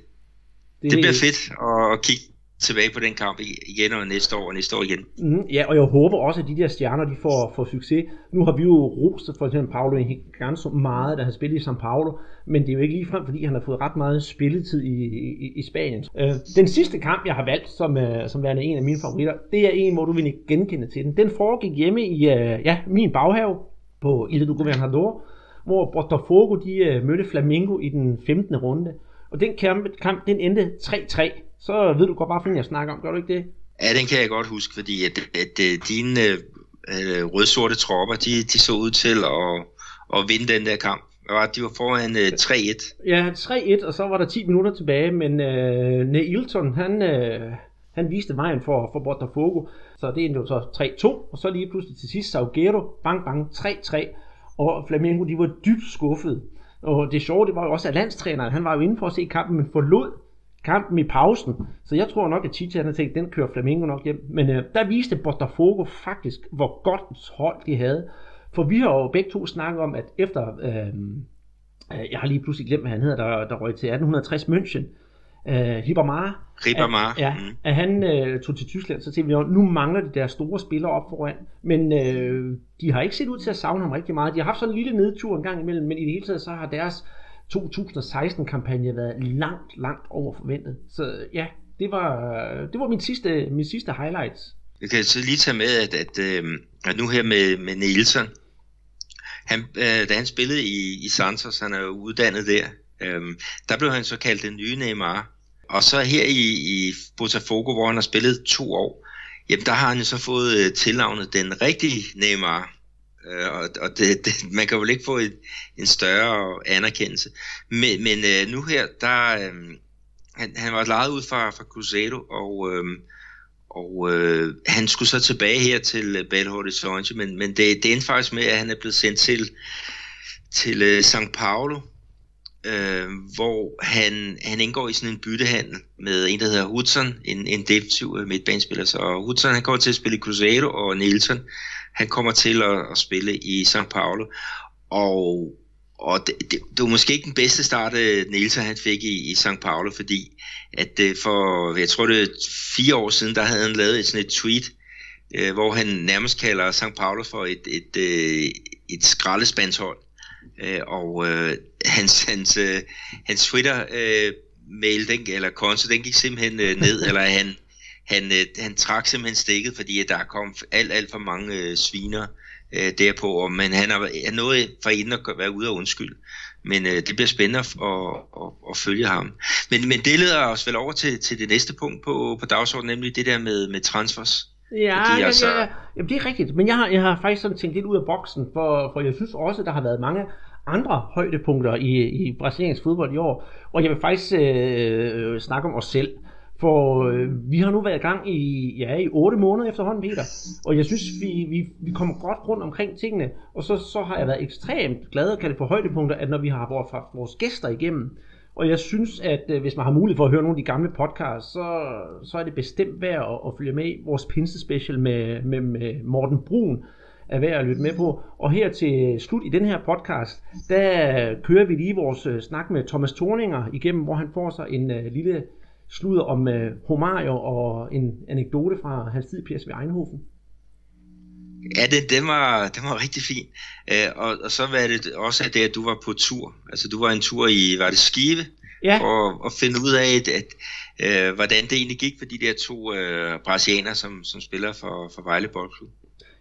det, det bliver fedt at kigge tilbage på den kamp igen og næste år og næste år igen. Mm, ja, og jeg håber også, at de der stjerner, de får, får succes. Nu har vi jo rost for eksempel Paolo så meget, da han spillet i São Paulo, men det er jo ikke ligefrem, fordi han har fået ret meget spilletid i, i, i Spanien. Øh, den sidste kamp, jeg har valgt som, øh, som værende en af mine favoritter, det er en, hvor du vil genkende til den. Den foregik hjemme i øh, ja, min baghave på Ilha do Governador, hvor Botafogo de, øh, mødte Flamengo i den 15. runde. Og den kamp, kamp den endte 3-3 så ved du godt, bare jeg snakker om. Gør du ikke det? Ja, den kan jeg godt huske, fordi at, at, at dine øh, rødsorte tropper, de, de så ud til at, at vinde den der kamp. De var foran øh, 3-1. Ja, 3-1, og så var der 10 minutter tilbage, men øh, Neilton, han, øh, han viste vejen for, for Botafogo, så det endte jo så 3-2, og så lige pludselig til sidst Salguero, bang bang, 3-3, og Flamengo, de var dybt skuffede. Og det sjove, det var jo også, at landstræneren, han var jo inde for at se kampen, men forlod kampen i pausen. Så jeg tror nok, at Chicha havde tænkt, den kører Flamingo nok hjem. Men øh, der viste Botafogo faktisk, hvor godt hold de havde. For vi har jo begge to snakket om, at efter, øh, øh jeg har lige pludselig glemt, hvad han hedder, der, der røg til 1860 München, øh, Hibamar. At, ja, mm. at han øh, tog til Tyskland, så tænkte vi, nu mangler de der store spillere op foran. Men øh, de har ikke set ud til at savne ham rigtig meget. De har haft sådan en lille nedtur en gang imellem, men i det hele taget så har deres 2016-kampagne været langt, langt over forventet. Så ja, det var, det var min sidste, min sidste highlights. Jeg kan så lige tage med, at, at, øhm, at nu her med, med Nielsen, han, øh, da han spillede i, i Santos, han er jo uddannet der, øh, der blev han så kaldt den nye Neymar. Og så her i, i Botafogo, hvor han har spillet to år, jamen der har han jo så fået øh, tilnavnet den rigtige Neymar. Øh, og, og det, det, man kan vel ikke få et, en større anerkendelse. Men, men øh, nu her, der øh, han, han var lejet ud fra, fra Cruzeiro, og, øh, og øh, han skulle så tilbage her til øh, Belo Horizonte, men, men det, det endte faktisk med, at han er blevet sendt til, til øh, São Paulo, øh, hvor han, han indgår i sådan en byttehandel med en, der hedder Hudson, en, en defensiv øh, midtbanespiller. Så Hudson han går til at spille i Cruzeiro, og Nielsen han kommer til at, at spille i São Paulo, og, og det, det, det var måske ikke den bedste start, øh, Nielsen han fik i, i São Paulo, fordi at øh, for, jeg tror det er fire år siden, der havde han lavet et, sådan et tweet, øh, hvor han nærmest kalder São Paulo for et, et, et, et skraldespandshold. og øh, hans, hans, øh, hans Twitter øh, mail, den, eller konto, den gik simpelthen øh, ned, eller han, han, øh, han trak simpelthen stikket, fordi der kom alt, alt for mange øh, sviner øh, derpå, og, men han har, er nået for inden at være ude og undskylde. Men øh, det bliver spændende at, at, at, at følge ham. Men, men det leder os vel over til, til det næste punkt på, på dagsordenen, nemlig det der med, med transfers. Ja, Fordi, altså... ja, ja, jamen, det er rigtigt. Men jeg har, jeg har faktisk sådan tænkt lidt ud af boksen, for, for jeg synes også, der har været mange andre højdepunkter i, i brasiliansk fodbold i år. Og jeg vil faktisk øh, snakke om os selv. For øh, vi har nu været i gang i, ja, i 8 måneder efterhånden, Peter. Og jeg synes, vi, vi, vi kommer godt rundt omkring tingene. Og så, så har jeg været ekstremt glad og kaldt for højdepunkter, at når vi har vores, vores gæster igennem. Og jeg synes, at øh, hvis man har mulighed for at høre nogle af de gamle podcasts, så, så er det bestemt værd at, at følge med i vores pinse special med, med, med Morten Brun er værd at lytte med på. Og her til slut i den her podcast, der kører vi lige vores øh, snak med Thomas Thorninger igennem, hvor han får sig en uh, lille sludder om uh, Romario og en anekdote fra hans tid i PSV Eindhoven. Ja, det, det, var, det var rigtig fint. Uh, og, og så var det også det, at du var på tur. Altså du var en tur i, var det Skive? Ja. For at finde ud af, at, at uh, hvordan det egentlig gik for de der to uh, brasilianere, som, som spiller for, for Vejle Boldklub.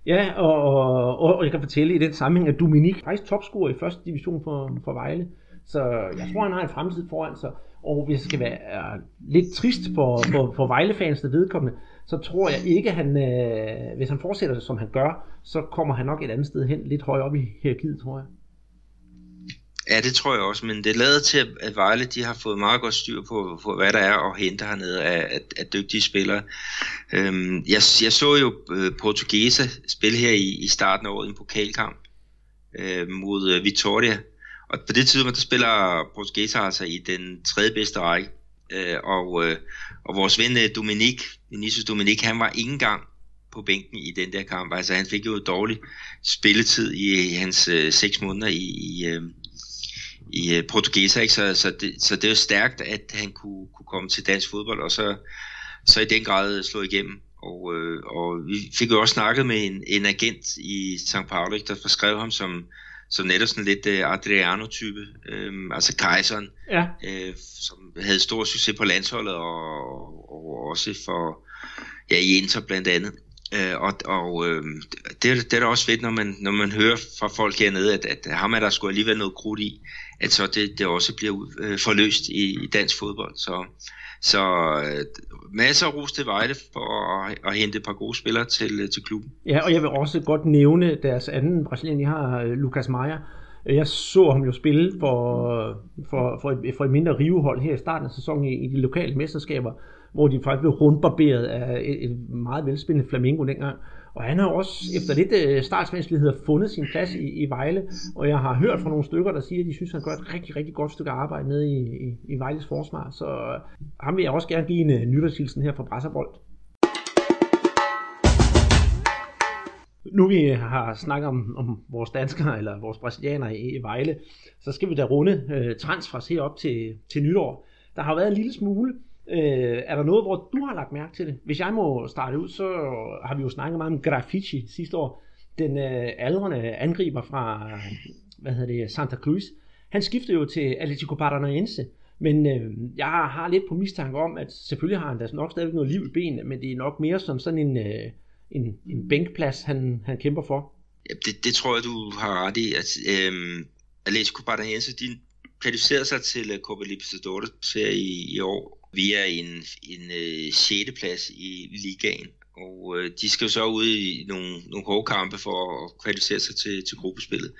Ja, og, og, og jeg kan fortælle i den sammenhæng, at Dominik faktisk topscorer i første division for, for Vejle. Så jeg tror, han har en fremtid foran sig. Og hvis det skal være lidt trist for, for, for Vejle-fansene vedkommende, så tror jeg ikke, at han, øh, hvis han fortsætter som han gør, så kommer han nok et andet sted hen, lidt højere op i hierarkiet, tror jeg. Ja, det tror jeg også, men det lader til, at Vejle de har fået meget godt styr på, på hvad der er at hente hernede af, af, af dygtige spillere. Øhm, jeg, jeg så jo øh, uh, Portugesa spille her i, i starten af året en pokalkamp øh, mod uh, Vitoria, og på det tidspunkt, der spiller Portugesa altså i den tredje bedste række, Øh, og, øh, og vores ven øh, Dominik, Vinicius Dominik, han var ikke engang på bænken i den der kamp. Altså han fik jo dårlig spilletid i hans øh, seks måneder i, i, øh, i uh, ikke? Så, så, det, så det er jo stærkt, at han kunne, kunne komme til dansk fodbold, og så, så i den grad slå igennem. Og, øh, og vi fik jo også snakket med en, en agent i St. Paulo, der beskrev ham som, som netop sådan lidt uh, Adriano-type, øh, altså kejseren, ja. øh, som havde stor succes på landsholdet, og, og også for, ja, i Inter blandt andet. Øh, og og øh, det, det er da også fedt, når man, når man hører fra folk hernede, at, at ham er der skulle alligevel noget krudt i, at så det, det også bliver øh, forløst i, i dansk fodbold. Så, så øh, masser af ros til Vejle for at, at hente et par gode spillere til, øh, til klubben. Ja, og jeg vil også godt nævne deres anden brasilian, de har øh, Lucas Meyer. Jeg så ham jo spille for, for, for, et, for et mindre rivehold her i starten af sæsonen i, i de lokale mesterskaber, hvor de faktisk blev rundbarberet af et, et meget velspillende Flamingo dengang. Og han har også efter lidt øh, startsvanskeligheder fundet sin plads i, i Vejle, og jeg har hørt fra nogle stykker, der siger, at de synes, at han gør et rigtig, rigtig godt stykke arbejde nede i, i, i Vejles forsvar. Så øh, ham vil jeg også gerne give en øh, nytårshilsen her fra Brasserbold. Nu vi øh, har snakket om, om vores danskere eller vores brasilianere i, i Vejle, så skal vi da runde øh, transfers herop til, til nytår. Der har været en lille smule, Øh, er der noget, hvor du har lagt mærke til det? Hvis jeg må starte ud, så har vi jo snakket meget om Graffiti sidste år. Den øh, aldrende angriber fra hvad hedder det, Santa Cruz. Han skiftede jo til Atletico Paranaense. Men øh, jeg har lidt på mistanke om, at selvfølgelig har han da nok stadig noget liv i benene, men det er nok mere som sådan en, øh, en, en bænkplads, han, han kæmper for. Ja, det, det tror jeg, du har ret i. At, øh, Atletico Paranaense, de kvalificerede sig til Copa Libertadores i, i år, vi er en, en øh, 6. plads i ligaen. Og øh, de skal jo så ud i nogle, nogle hårde kampe for at kvalificere sig til, til gruppespillet.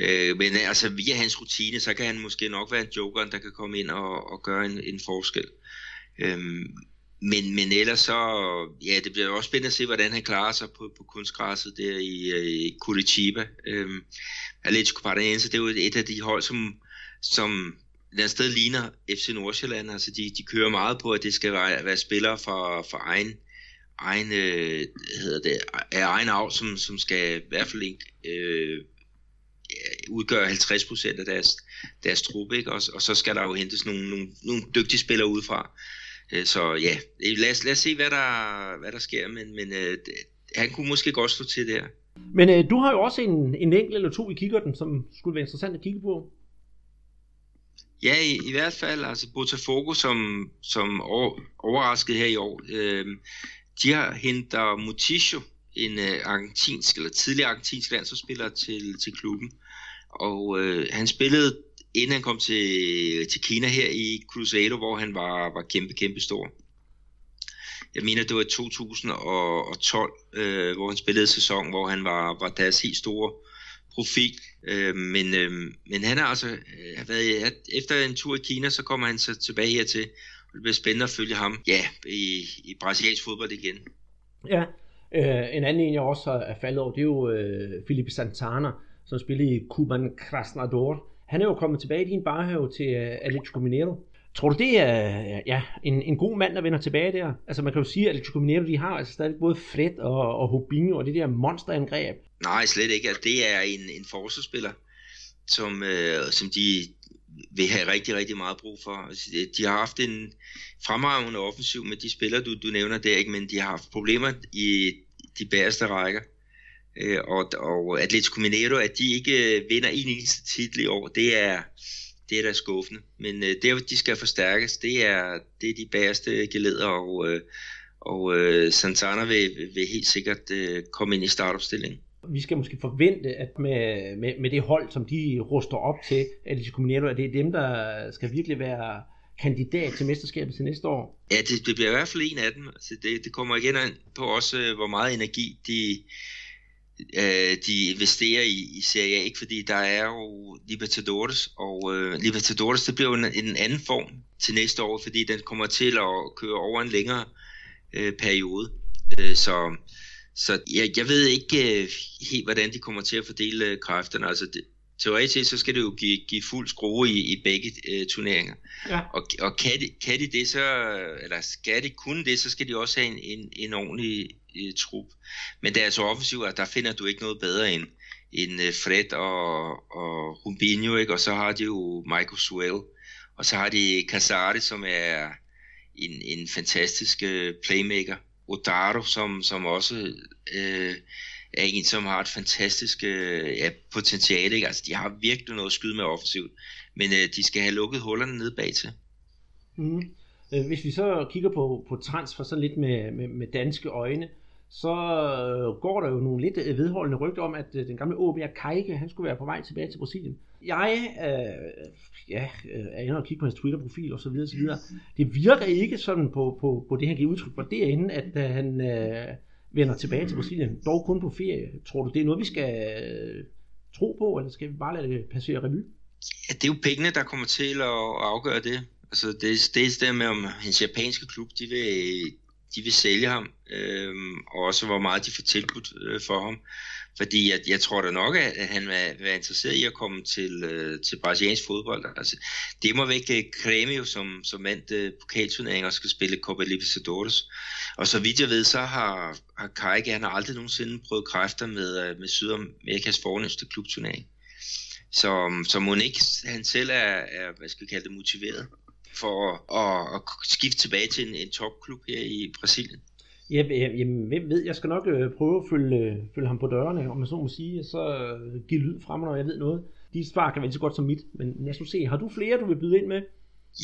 Øh, men altså via hans rutine, så kan han måske nok være en joker, der kan komme ind og, og gøre en, en forskel. Øh, men, men ellers så, ja, det bliver også spændende at se, hvordan han klarer sig på, på kunstgræsset der i, øh, i Curitiba. Øh, Atletico Paranaense, det er jo et af de hold, som, som et sted ligner FC Nordsjælland. Altså de, de kører meget på, at det skal være, være spillere for, for egen, egen, øh, hedder det, af egen af, som, som skal i hvert fald ikke øh, udgøre 50% af deres, deres trup, ikke? Og, og så skal der jo hentes nogle, nogle, nogle dygtige spillere udefra. Øh, så ja, øh, lad os, lad os se, hvad der, hvad der sker, men, men øh, han kunne måske godt slå til der. Men øh, du har jo også en, en enkelt eller to i kikkerten, som skulle være interessant at kigge på. Ja, i, i hvert fald. Altså Botafogo, som, som over, overraskede her i år, øh, de har hentet Mutisho, en øh, argentinsk, eller tidligere argentinsk landsholdsspiller til, til klubben. Og øh, han spillede, inden han kom til, til Kina her i Cruzado, hvor han var, var kæmpe, kæmpe stor. Jeg mener, det var i 2012, øh, hvor han spillede sæson, hvor han var, var deres helt store profil. Øh, men, øh, men han har altså øh, været, efter en tur i Kina, så kommer han så tilbage hertil, og det bliver spændende at følge ham ja, i, i brasiliansk fodbold igen. Ja, øh, en anden en, jeg også er faldet over, det er jo øh, Felipe Santana, som spiller i Kuban Krasnodar. Han er jo kommet tilbage i din barhave til øh, Atletico Mineiro. Tror du, det er ja, en, en god mand, der vender tilbage der? Altså man kan jo sige, at Atletico Mineiro, de har altså stadig både Fred og, og Hobinho og det der monsterangreb. Nej, slet ikke. Altså, det er en, en forsvarsspiller, som, øh, som de vil have rigtig, rigtig meget brug for. Altså, de har haft en fremragende offensiv med de spillere, du, du nævner der, ikke? men de har haft problemer i de bæreste rækker. Øh, og, og Atletico Mineiro, at de ikke øh, vinder en eneste titel i år, det er, det er da skuffende. Men øh, det, de skal forstærkes, det er, det er de bæreste geleder, og, øh, og øh, Santana vil, vil helt sikkert øh, komme ind i startopstillingen vi skal måske forvente, at med, med, med det hold, som de ruster op til, at de at det er dem, der skal virkelig være kandidat til mesterskabet til næste år? Ja, det, det bliver i hvert fald en af dem. Altså det, det kommer igen an på også, øh, hvor meget energi de, øh, de investerer i, i Serie A, ikke? fordi der er jo Libertadores, og øh, Libertadores det bliver jo en, en anden form til næste år, fordi den kommer til at køre over en længere øh, periode. Øh, så så jeg, jeg ved ikke øh, helt, hvordan de kommer til at fordele øh, kræfterne. Altså, det, teoretisk så skal det jo give, give fuld skrue i, i begge øh, turneringer. Ja. Og, og kan, de, kan de det så, eller skal de kunne det, så skal de også have en, en, en ordentlig øh, trup. Men deres er altså offensivt, at der finder du ikke noget bedre end, end øh, Fred og, og Rubinho, ikke? og så har de jo Michael Suel, og så har de Casari, som er en, en fantastisk øh, playmaker. Odaro, som, som også øh, er en, som har et fantastisk øh, ja, potentiale. Ikke? Altså, de har virkelig noget at skyde med offensivt, men øh, de skal have lukket hullerne ned bag til. Mm. Øh, hvis vi så kigger på, på transfer sådan lidt med, med, med danske øjne, så øh, går der jo nogle lidt øh, vedholdende rygter om, at øh, den gamle OB'er Kajke, han skulle være på vej tilbage til Brasilien. Jeg øh, ja, er inde og kigge på hans Twitter-profil og så videre, så videre. Det virker ikke sådan på, på, på det, han giver udtryk for derinde, at uh, han øh, vender tilbage til Brasilien, dog kun på ferie. Tror du, det er noget, vi skal øh, tro på, eller skal vi bare lade det passere revy? Ja, det er jo pengene, der kommer til at afgøre det. Altså, det, er det med, om hans japanske klub, de vil, de vil sælge ham, øh, og også hvor meget de får tilbudt øh, for ham. Fordi jeg, jeg tror da nok, at han vil være interesseret i at komme til, øh, til brasiliansk fodbold. Altså, det må væk Cremio, øh, som, som vandt øh, pokalturneringen og skal spille Copa Libertadores. Og så vidt jeg ved, så har, har Kai gerne aldrig nogensinde prøvet kræfter med, øh, med Sydamerikas fornemmeste klubturnering. Så, så Monique, ikke han selv er, er, hvad skal vi kalde det, motiveret for at, at skifte tilbage til en, en topklub her i Brasilien. Ja, jamen, hvem ved, jeg skal nok øh, prøve at følge, følge ham på dørene, om man så må sige, så øh, give lyd frem, når jeg ved noget. De svar kan være så godt som mit, men lad os nu se, har du flere, du vil byde ind med?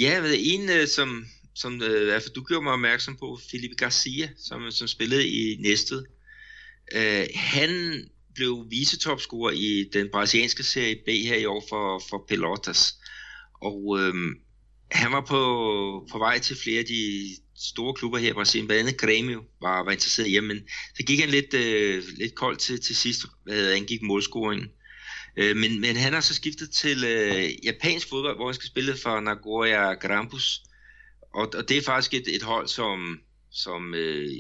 Ja, en, øh, som, som øh, fald du gjorde mig opmærksom på, Felipe Garcia, som, som spillede i Næstved. Øh, han blev visetopscorer i den brasilianske serie B her i år for, for Pelotas. Og øh, han var på, på vej til flere af de store klubber her i Brasilien, blandt andet Grêmio var, var interesseret hjemme, men så gik han lidt, øh, lidt koldt til, til sidst, hvad han gik målscoringen. Øh, men, men han har så skiftet til øh, japansk fodbold, hvor han skal spille for Nagoya Grampus. Og, og det er faktisk et, et hold, som, som øh,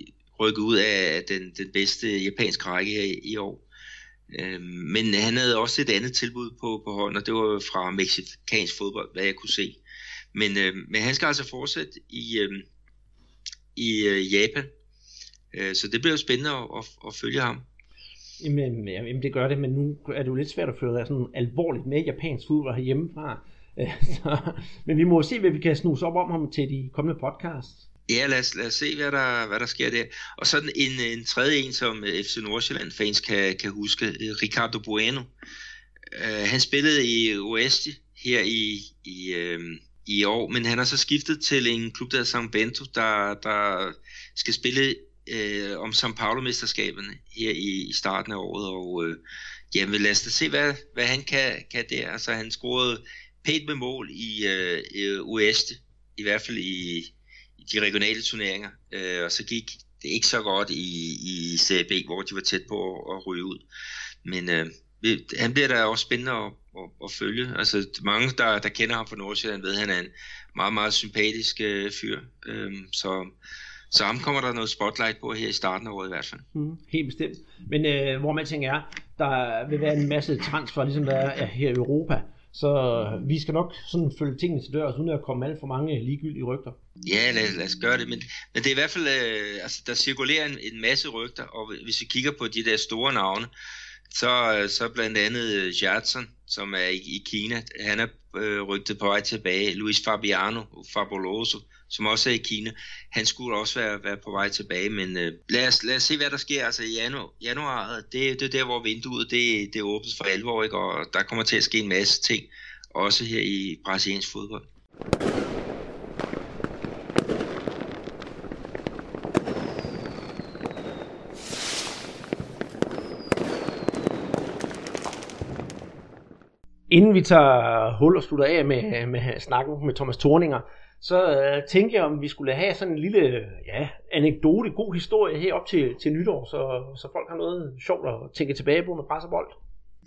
rykker ud af den, den bedste japanske række her i, i år. Øh, men han havde også et andet tilbud på, på hånden, og det var fra meksikansk fodbold, hvad jeg kunne se. Men, øh, men han skal altså fortsætte i, øh, i øh, Japan. Øh, så det bliver jo spændende at, at, at følge ham. Jamen, jamen, det gør det, men nu er det jo lidt svært at følge sådan alvorligt med japansk fodbold herhjemmefra. så, men vi må se, hvad vi kan snuse op om ham til de kommende podcasts. Ja, lad os, lad os se, hvad der, hvad der sker der. Og så en, en tredje en, som øh, FC Nordsjælland-fans kan, kan huske, øh, Ricardo Bueno. Uh, han spillede i Oeste her i, i, uh, i år, men han har så skiftet til en klub, der hedder San Bento, der, der skal spille øh, om São Paulo-mesterskaberne her i, i starten af året, og øh, jamen lad os da se, hvad, hvad han kan, kan der. Altså han scorede pænt med mål i øh, Ueste, i hvert fald i, i de regionale turneringer, øh, og så gik det ikke så godt i, i Serie B, hvor de var tæt på at, at ryge ud. Men øh, han bliver da også spændende at, at, at følge. Altså mange, der, der kender ham fra Nordsjælland, ved, at han er en meget, meget sympatisk øh, fyr. Øhm, så, så ham kommer der noget spotlight på her i starten af året i hvert fald. Mm, helt bestemt. Men øh, hvor man tænker er, der vil være en masse transfer, ligesom der er her i Europa. Så vi skal nok sådan følge tingene til dørs, uden at komme alt for mange ligegyldige rygter. Ja, lad, lad os gøre det. Men, men det er i hvert fald, øh, altså, der cirkulerer en, en masse rygter, og hvis vi kigger på de der store navne, så, øh, så blandt andet øh, Jadson, som er i, i Kina, han er øh, rygtet på vej tilbage. Luis Fabiano Fabuloso, som også er i Kina, han skulle også være, være på vej tilbage, men øh, lad, os, lad os se, hvad der sker. Altså i januar, januar det, det er der, hvor vinduet det, det åbnes for alvor, ikke? og der kommer til at ske en masse ting, også her i brasiliansk fodbold. Inden vi tager hul og slutter af med, med snakken med Thomas Thorninger, så øh, tænkte jeg, om vi skulle have sådan en lille ja, anekdote, god historie her op til, til nytår, så, så folk har noget sjovt at tænke tilbage på med pres og bold.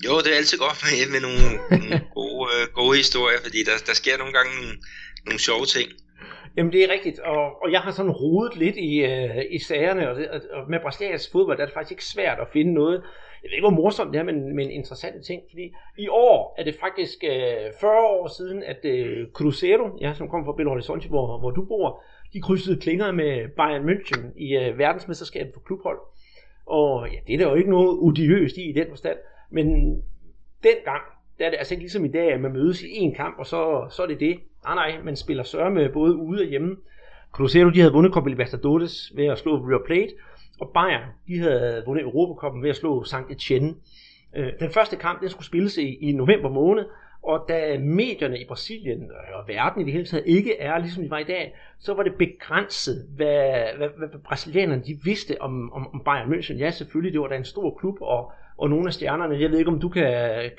Jo, det er altid godt med, med nogle, nogle gode, øh, gode historier, fordi der, der sker nogle gange nogle, nogle sjove ting. Jamen det er rigtigt, og, og jeg har sådan rodet lidt i, øh, i sagerne, og, det, og med brasiliansk fodbold der er det faktisk ikke svært at finde noget, jeg ved ikke, hvor morsomt det er, men, men interessante ting, fordi i år er det faktisk øh, 40 år siden, at øh, Cruzeiro, ja, som kommer fra Belo Horizonte, hvor, hvor du bor, de krydsede klinger med Bayern München i øh, verdensmesterskabet for klubhold. Og ja, det er der jo ikke noget odiøst i i den forstand, men dengang, der er det altså ikke ligesom i dag, at man mødes i en kamp, og så, så er det det. Nej, nej, man spiller sørme både ude og hjemme. Cruzeiro, de havde vundet Copa Libertadores ved at slå River Plate, og Bayern, de havde vundet Europacupen ved at slå St. Etienne. Øh, den første kamp, den skulle spilles i, i november måned, og da medierne i Brasilien og verden i det hele taget ikke er, ligesom de var i dag, så var det begrænset, hvad, hvad, hvad, hvad brasilianerne de vidste om, om, om Bayern München. Ja, selvfølgelig, det var da en stor klub, og, og nogle af stjernerne, jeg ved ikke, om du kan,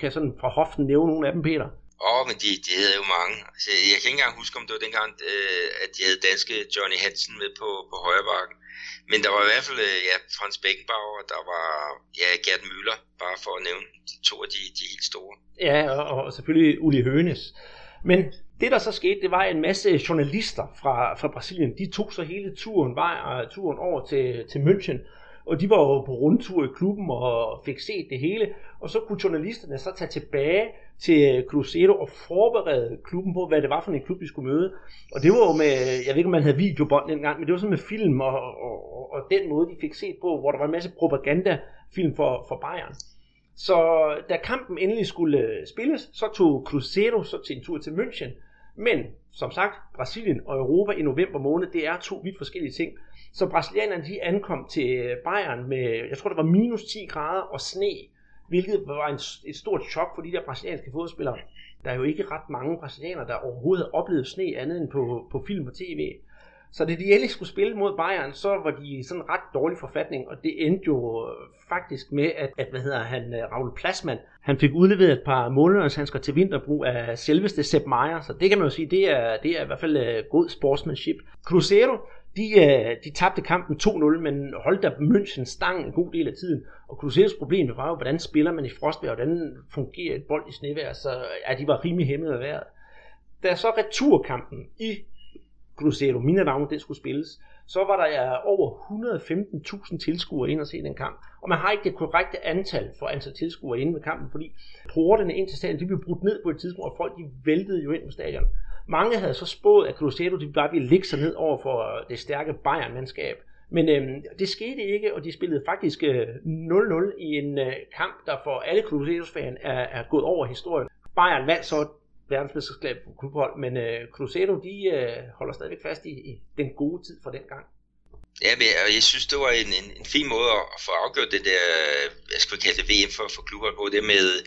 kan sådan fra hoften nævne nogle af dem, Peter? Åh, oh, men de, de havde jo mange. Altså, jeg kan ikke engang huske, om det var dengang, øh, at de havde danske Johnny Hansen med på, på højre bakken. Men der var i hvert fald øh, ja, Frans Beckenbauer, der var ja, Gerd Müller, bare for at nævne de to af de, de helt store. Ja, og, og selvfølgelig Uli Hønes. Men det der så skete, det var en masse journalister fra, fra Brasilien. De tog så hele turen, vej, øh, turen over til, til München og de var jo på rundtur i klubben og fik set det hele, og så kunne journalisterne så tage tilbage til øh, Cruzeiro og forberede klubben på, hvad det var for en klub, de skulle møde. Og det var jo med, jeg ved ikke, om man havde videobånd dengang, men det var sådan med film og, og, og, og den måde, de fik set på, hvor der var en masse propagandafilm for, for Bayern. Så da kampen endelig skulle øh, spilles, så tog Cruzeiro så til en tur til München. Men som sagt, Brasilien og Europa i november måned, det er to vidt forskellige ting. Så brasilianerne de ankom til øh, Bayern med, jeg tror det var minus 10 grader og sne, hvilket var en, et stort chok for de der brasilianske fodspillere. Der er jo ikke ret mange brasilianere, der overhovedet har oplevet sne andet end på, på film og tv. Så da de endelig skulle spille mod Bayern, så var de i sådan en ret dårlig forfatning, og det endte jo øh, faktisk med, at, at hvad hedder han, øh, Raul Plasman, han fik udleveret et par månedershandsker til vinterbrug af selveste Sepp Meier, så det kan man jo sige, det er, det er i hvert fald god sportsmanship. Cruzeiro, de, øh, de tabte kampen 2-0, men holdt der München stang en god del af tiden. Og Cruzeiros problem var jo, hvordan spiller man i frostvejr, hvordan fungerer et bold i snevejr, så ja, de var rimelig hæmmet af vejret. Da så returkampen i Cruzeiro navn, den skulle spilles, så var der over 115.000 tilskuere ind og se den kamp. Og man har ikke det korrekte antal for antal tilskuere inde ved kampen, fordi portene ind til stadion, de blev brudt ned på et tidspunkt, og folk de væltede jo ind på stadion. Mange havde så spået, at Cruzeiro de bare ville ligge sig ned over for øh, det stærke Bayern-mandskab. Men øh, det skete ikke, og de spillede faktisk øh, 0-0 i en øh, kamp, der for alle Cruzeiros fan er, er gået over historien. Bayern vandt så verdensmesterskabet på klubhold, men øh, Cruzeiro de øh, holder stadigvæk fast i, i den gode tid fra den gang. Ja, men jeg, jeg synes, det var en, en, en fin måde at få afgjort det der, jeg skal kalde det VM for, for klubhold på, det med,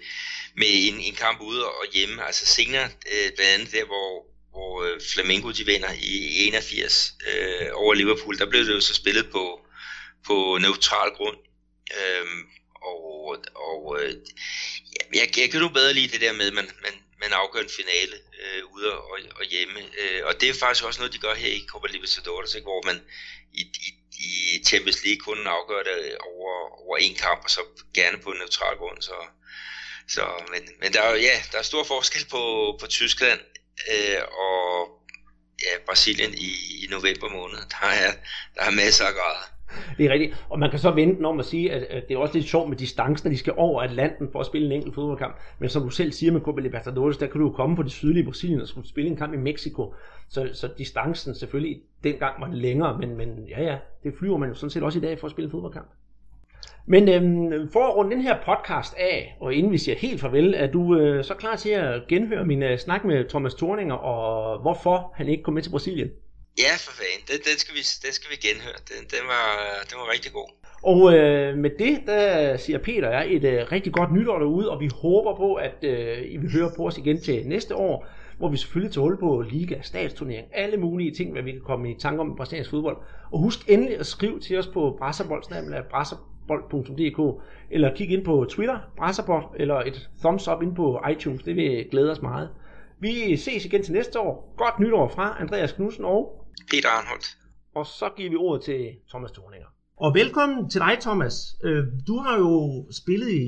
med en, en kamp ude og hjemme. Altså senere, øh, blandt andet der, hvor, hvor øh, Flamengo de vinder i 81 øh, over Liverpool, der blev det jo så spillet på, på neutral grund. Øh, og og øh, jeg, jeg kan nu bedre lide det der med, at man, man, man afgør en finale øh, ude og, og hjemme. Øh, og det er faktisk også noget, de gør her i Copa Libertadores, ikke? hvor man i, i, i Champions League kun afgør det over, over en kamp, og så gerne på en neutral grund. Så, så, men, men der er ja, der er stor forskel på, på Tyskland øh, og ja, Brasilien i, i november måned. Der er, der er masser af grader. Det er rigtigt. Og man kan så vente om at sige, at, det er også lidt sjovt med distancen, at de skal over Atlanten for at spille en enkelt fodboldkamp. Men som du selv siger med Copa Libertadores, der kan du jo komme på det sydlige Brasilien og skulle spille en kamp i Mexico. Så, så distancen selvfølgelig dengang var længere, men, men ja ja, det flyver man jo sådan set også i dag for at spille en fodboldkamp. Men øhm, for at runde den her podcast af, og inden vi siger helt farvel, er du øh, så klar til at genhøre min øh, snak med Thomas Thorninger, og hvorfor han ikke kom med til Brasilien? Ja, for fanden. Den, den, skal, vi, den skal vi genhøre. Den, den, var, den var rigtig god. Og øh, med det, der siger Peter og jeg et øh, rigtig godt nytår derude, og vi håber på, at øh, I vil høre på os igen til næste år, hvor vi selvfølgelig tager hul på liga, statsturnering, alle mulige ting, hvad vi kan komme i tanke om i brasiliansk fodbold. Og husk endelig at skrive til os på brasserbold.dk eller kig ind på Twitter, brasserbold, eller et thumbs up ind på iTunes. Det vil glæde os meget. Vi ses igen til næste år. Godt nytår fra Andreas Knudsen og Peter Arnholdt. Og så giver vi ordet til Thomas Thorninger. Og velkommen til dig, Thomas. Øh, du har jo spillet i,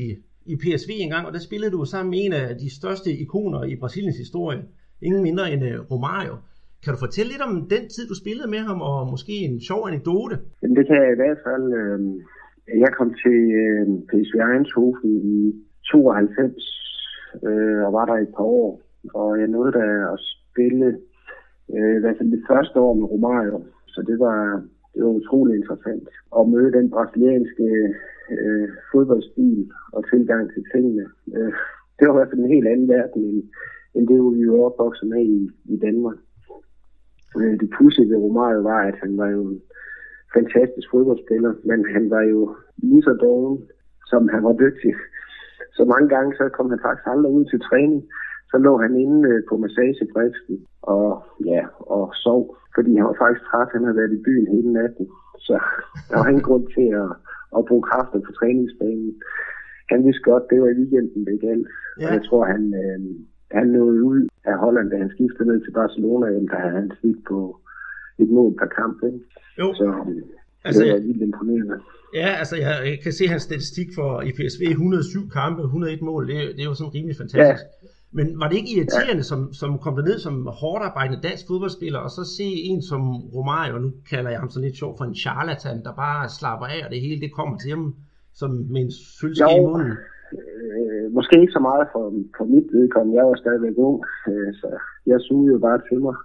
i PSV engang, og der spillede du sammen med en af de største ikoner i Brasiliens historie. Ingen mindre end øh, Romario. Kan du fortælle lidt om den tid, du spillede med ham, og måske en sjov anekdote? Det kan jeg i hvert fald. Øh, jeg kom til øh, PSV Eindhoven i 92 øh, og var der et par år. Og jeg nåede da at spille øh, i hvert fald det første år med Romario. Så det var, det var utrolig interessant at møde den brasilianske øh, fodboldstil og tilgang til tingene. Øh, det var i hvert fald en helt anden verden, end, end det, vi var opvokset med i, i Danmark. Øh, det pudsige ved Romario var, at han var jo en fantastisk fodboldspiller, men han var jo lige så doven, som han var dygtig. Så mange gange så kom han faktisk aldrig ud til træning så lå han inde øh, på massagebristen og, ja, og sov, fordi han var faktisk træt. Han havde været i byen hele natten, så der var ingen grund til at, at bruge kræfter på træningsbanen. Han vidste godt, det var i weekenden, det galt. Ja. Og jeg tror, han, øh, han nåede ud af Holland, da han skiftede ned til Barcelona, jamen, der havde han slidt på et mål per kamp. Ikke? Jo. Så altså, det var vildt imponerende. Ja, altså jeg, jeg kan se hans statistik for i PSV 107 kampe, 101 mål. Det, det er jo sådan rimelig fantastisk. Ja. Men var det ikke irriterende, ja. som, som kom ned som hårdt arbejdende dansk fodboldspiller, og så se en som Romario, nu kalder jeg ham så lidt sjov for en charlatan, der bare slapper af, og det hele det kommer til ham som med en sølvske i munden? Øh, måske ikke så meget for, for mit vedkommende. Jeg var stadigvæk ung, øh, så jeg sugede jo bare til mig.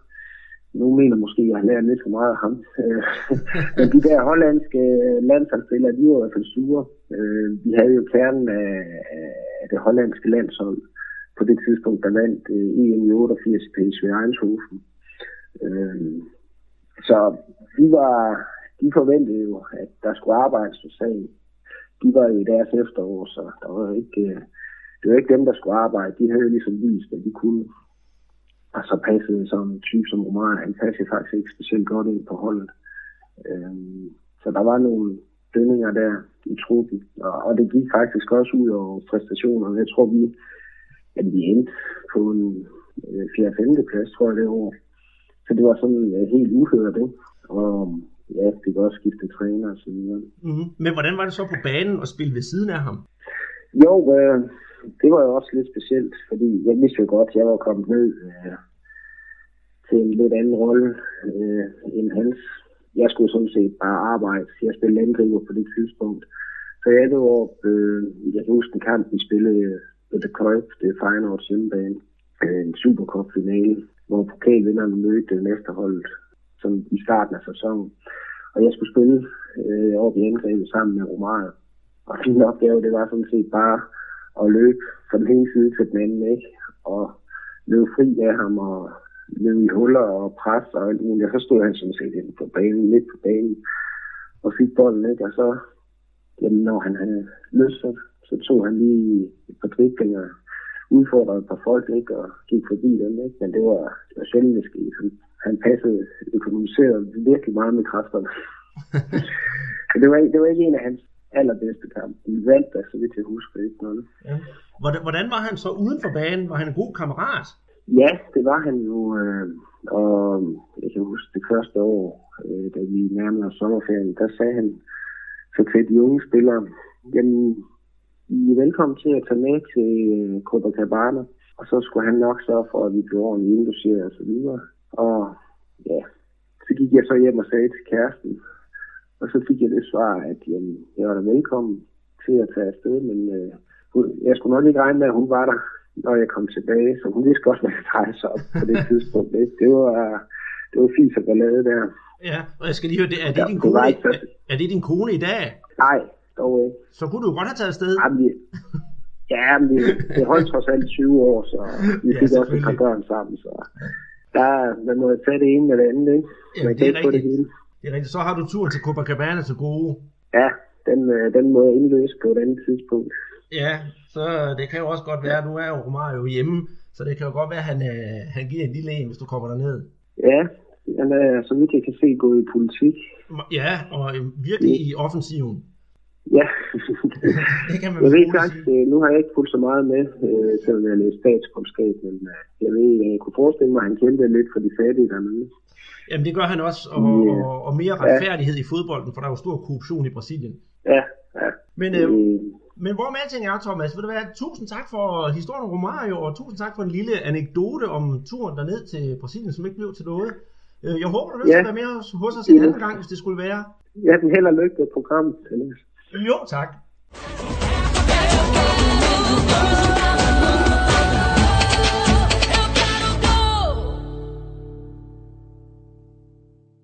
Nu mener måske, at jeg har lært lidt for meget af ham. Øh, men de der hollandske landsholdsspillere, de var i hvert fald sure. Øh, vi havde jo kernen af, af det hollandske landshold, på det tidspunkt, der vandt øh, EM i 88 i PSV Eindhoven. Øh, så de, var, de forventede jo, at der skulle arbejdes på sagen. De var jo i deres efterår, så der var ikke, øh, det var ikke dem, der skulle arbejde. De havde jo ligesom vist, at de kunne. Og så passede sådan en type som Omar, han passede faktisk ikke specielt godt ind på holdet. Øh, så der var nogle dønninger der i truppen, og, og det gik faktisk også ud over præstationerne. Jeg tror, vi, at vi endte på en øh, 4. 5. plads, tror jeg, det år. Så det var sådan øh, helt uhørt, ikke? Og ja, det kan også skifte træner og så videre. Mm-hmm. Men hvordan var det så på banen at spille ved siden af ham? Jo, øh, det var jo også lidt specielt, fordi jeg vidste jo godt, at jeg var kommet ned øh, til en lidt anden rolle øh, end hans. Jeg skulle sådan set bare arbejde. Jeg spillede angriber på det tidspunkt. Så jeg var op, øh, jeg kan huske en kamp, vi spillede The Cruyff, det er Feyenoords hjemmebane, en Supercup-finale, hvor pokalvinderne mødte Mesterholdet som i starten af sæsonen. Og jeg skulle spille øh, over i angrebet sammen med Romario. Og min opgave, det var sådan set bare at løbe fra den ene side til den anden, ikke? Og løbe fri af ham og løbe i huller og pres og alt muligt. Og så stod han sådan set inde på banen, lidt på banen, og fik bolden, ikke? Og så, jamen, når han havde lyst, så tog han lige et par driblinger, udfordrede et par folk, ikke, og gik forbi dem, ikke? men det var, det var sjældent, det skete. Han, han passede, økonomiserede virkelig meget med kræfterne. så det var, det var ikke en af hans allerbedste kampe. De vandt da, så vidt jeg husker, ikke noget. Ja. Hvordan var han så uden for banen? Var han en god kammerat? Ja, det var han jo. Øh, og jeg kan huske det første år, øh, da vi nærmede os sommerferien, der sagde han så til de unge spillere, jamen, i er velkommen til at tage med til øh, Copacabana, og så skulle han nok sørge for, at vi blev ordentligt indlogeret og så videre. Og ja, så gik jeg så hjem og sagde til kæresten, og så fik jeg det svar, at jamen, jeg var da velkommen til at tage afsted, men øh, jeg skulle nok ikke regne med, at hun var der, når jeg kom tilbage, så hun vidste godt, hvad det drejede sig op på det tidspunkt. Det, det var, det var fint at ballade der. Ja, og jeg skal lige høre, det, er, det din kone, er, er det din kone i dag? Nej, dog ikke. Så kunne du godt have taget afsted. Jamen, vi, ja, men vi, vi holdt trods alt 20 år, så vi Ja, fik også et par børn sammen, så der, man må tage det ene med det andet, ikke? Jamen, Man det er få det rigtigt. hele. Det er rigtigt. Så har du turen til Copacabana til gode. Ja, den, øh, den må jeg indløse på et andet tidspunkt. Ja, så det kan jo også godt være, nu er jo Romario hjemme, så det kan jo godt være, at han, øh, han giver en lille en, hvis du kommer derned. Ja, han er, så vidt jeg kan se, gået i politik. Ja, og øh, virkelig i offensiven. Ja, Det kan man jeg ved sige. øh, nu har jeg ikke fulgt så meget med, øh, selvom jeg har læst statskundskab, men øh, jeg ved, jeg kunne forestille mig, at han kæmpede lidt for de fattige dernede. Jamen det gør han også, og, Ja. og, og mere retfærdighed i fodbolden, for der er jo stor korruption i Brasilien. Ja, ja. Men, øh, Øh, men hvor med alting er, Thomas, vil det være tusind tak for historien om Romario, og tusind tak for en lille anekdote om turen derned til Brasilien, som ikke blev til noget. Øh, Jeg håber, du vil Ja. være med hos, os en anden gang, hvis det skulle være. ja, den held og lykke programmet. Jo, tak.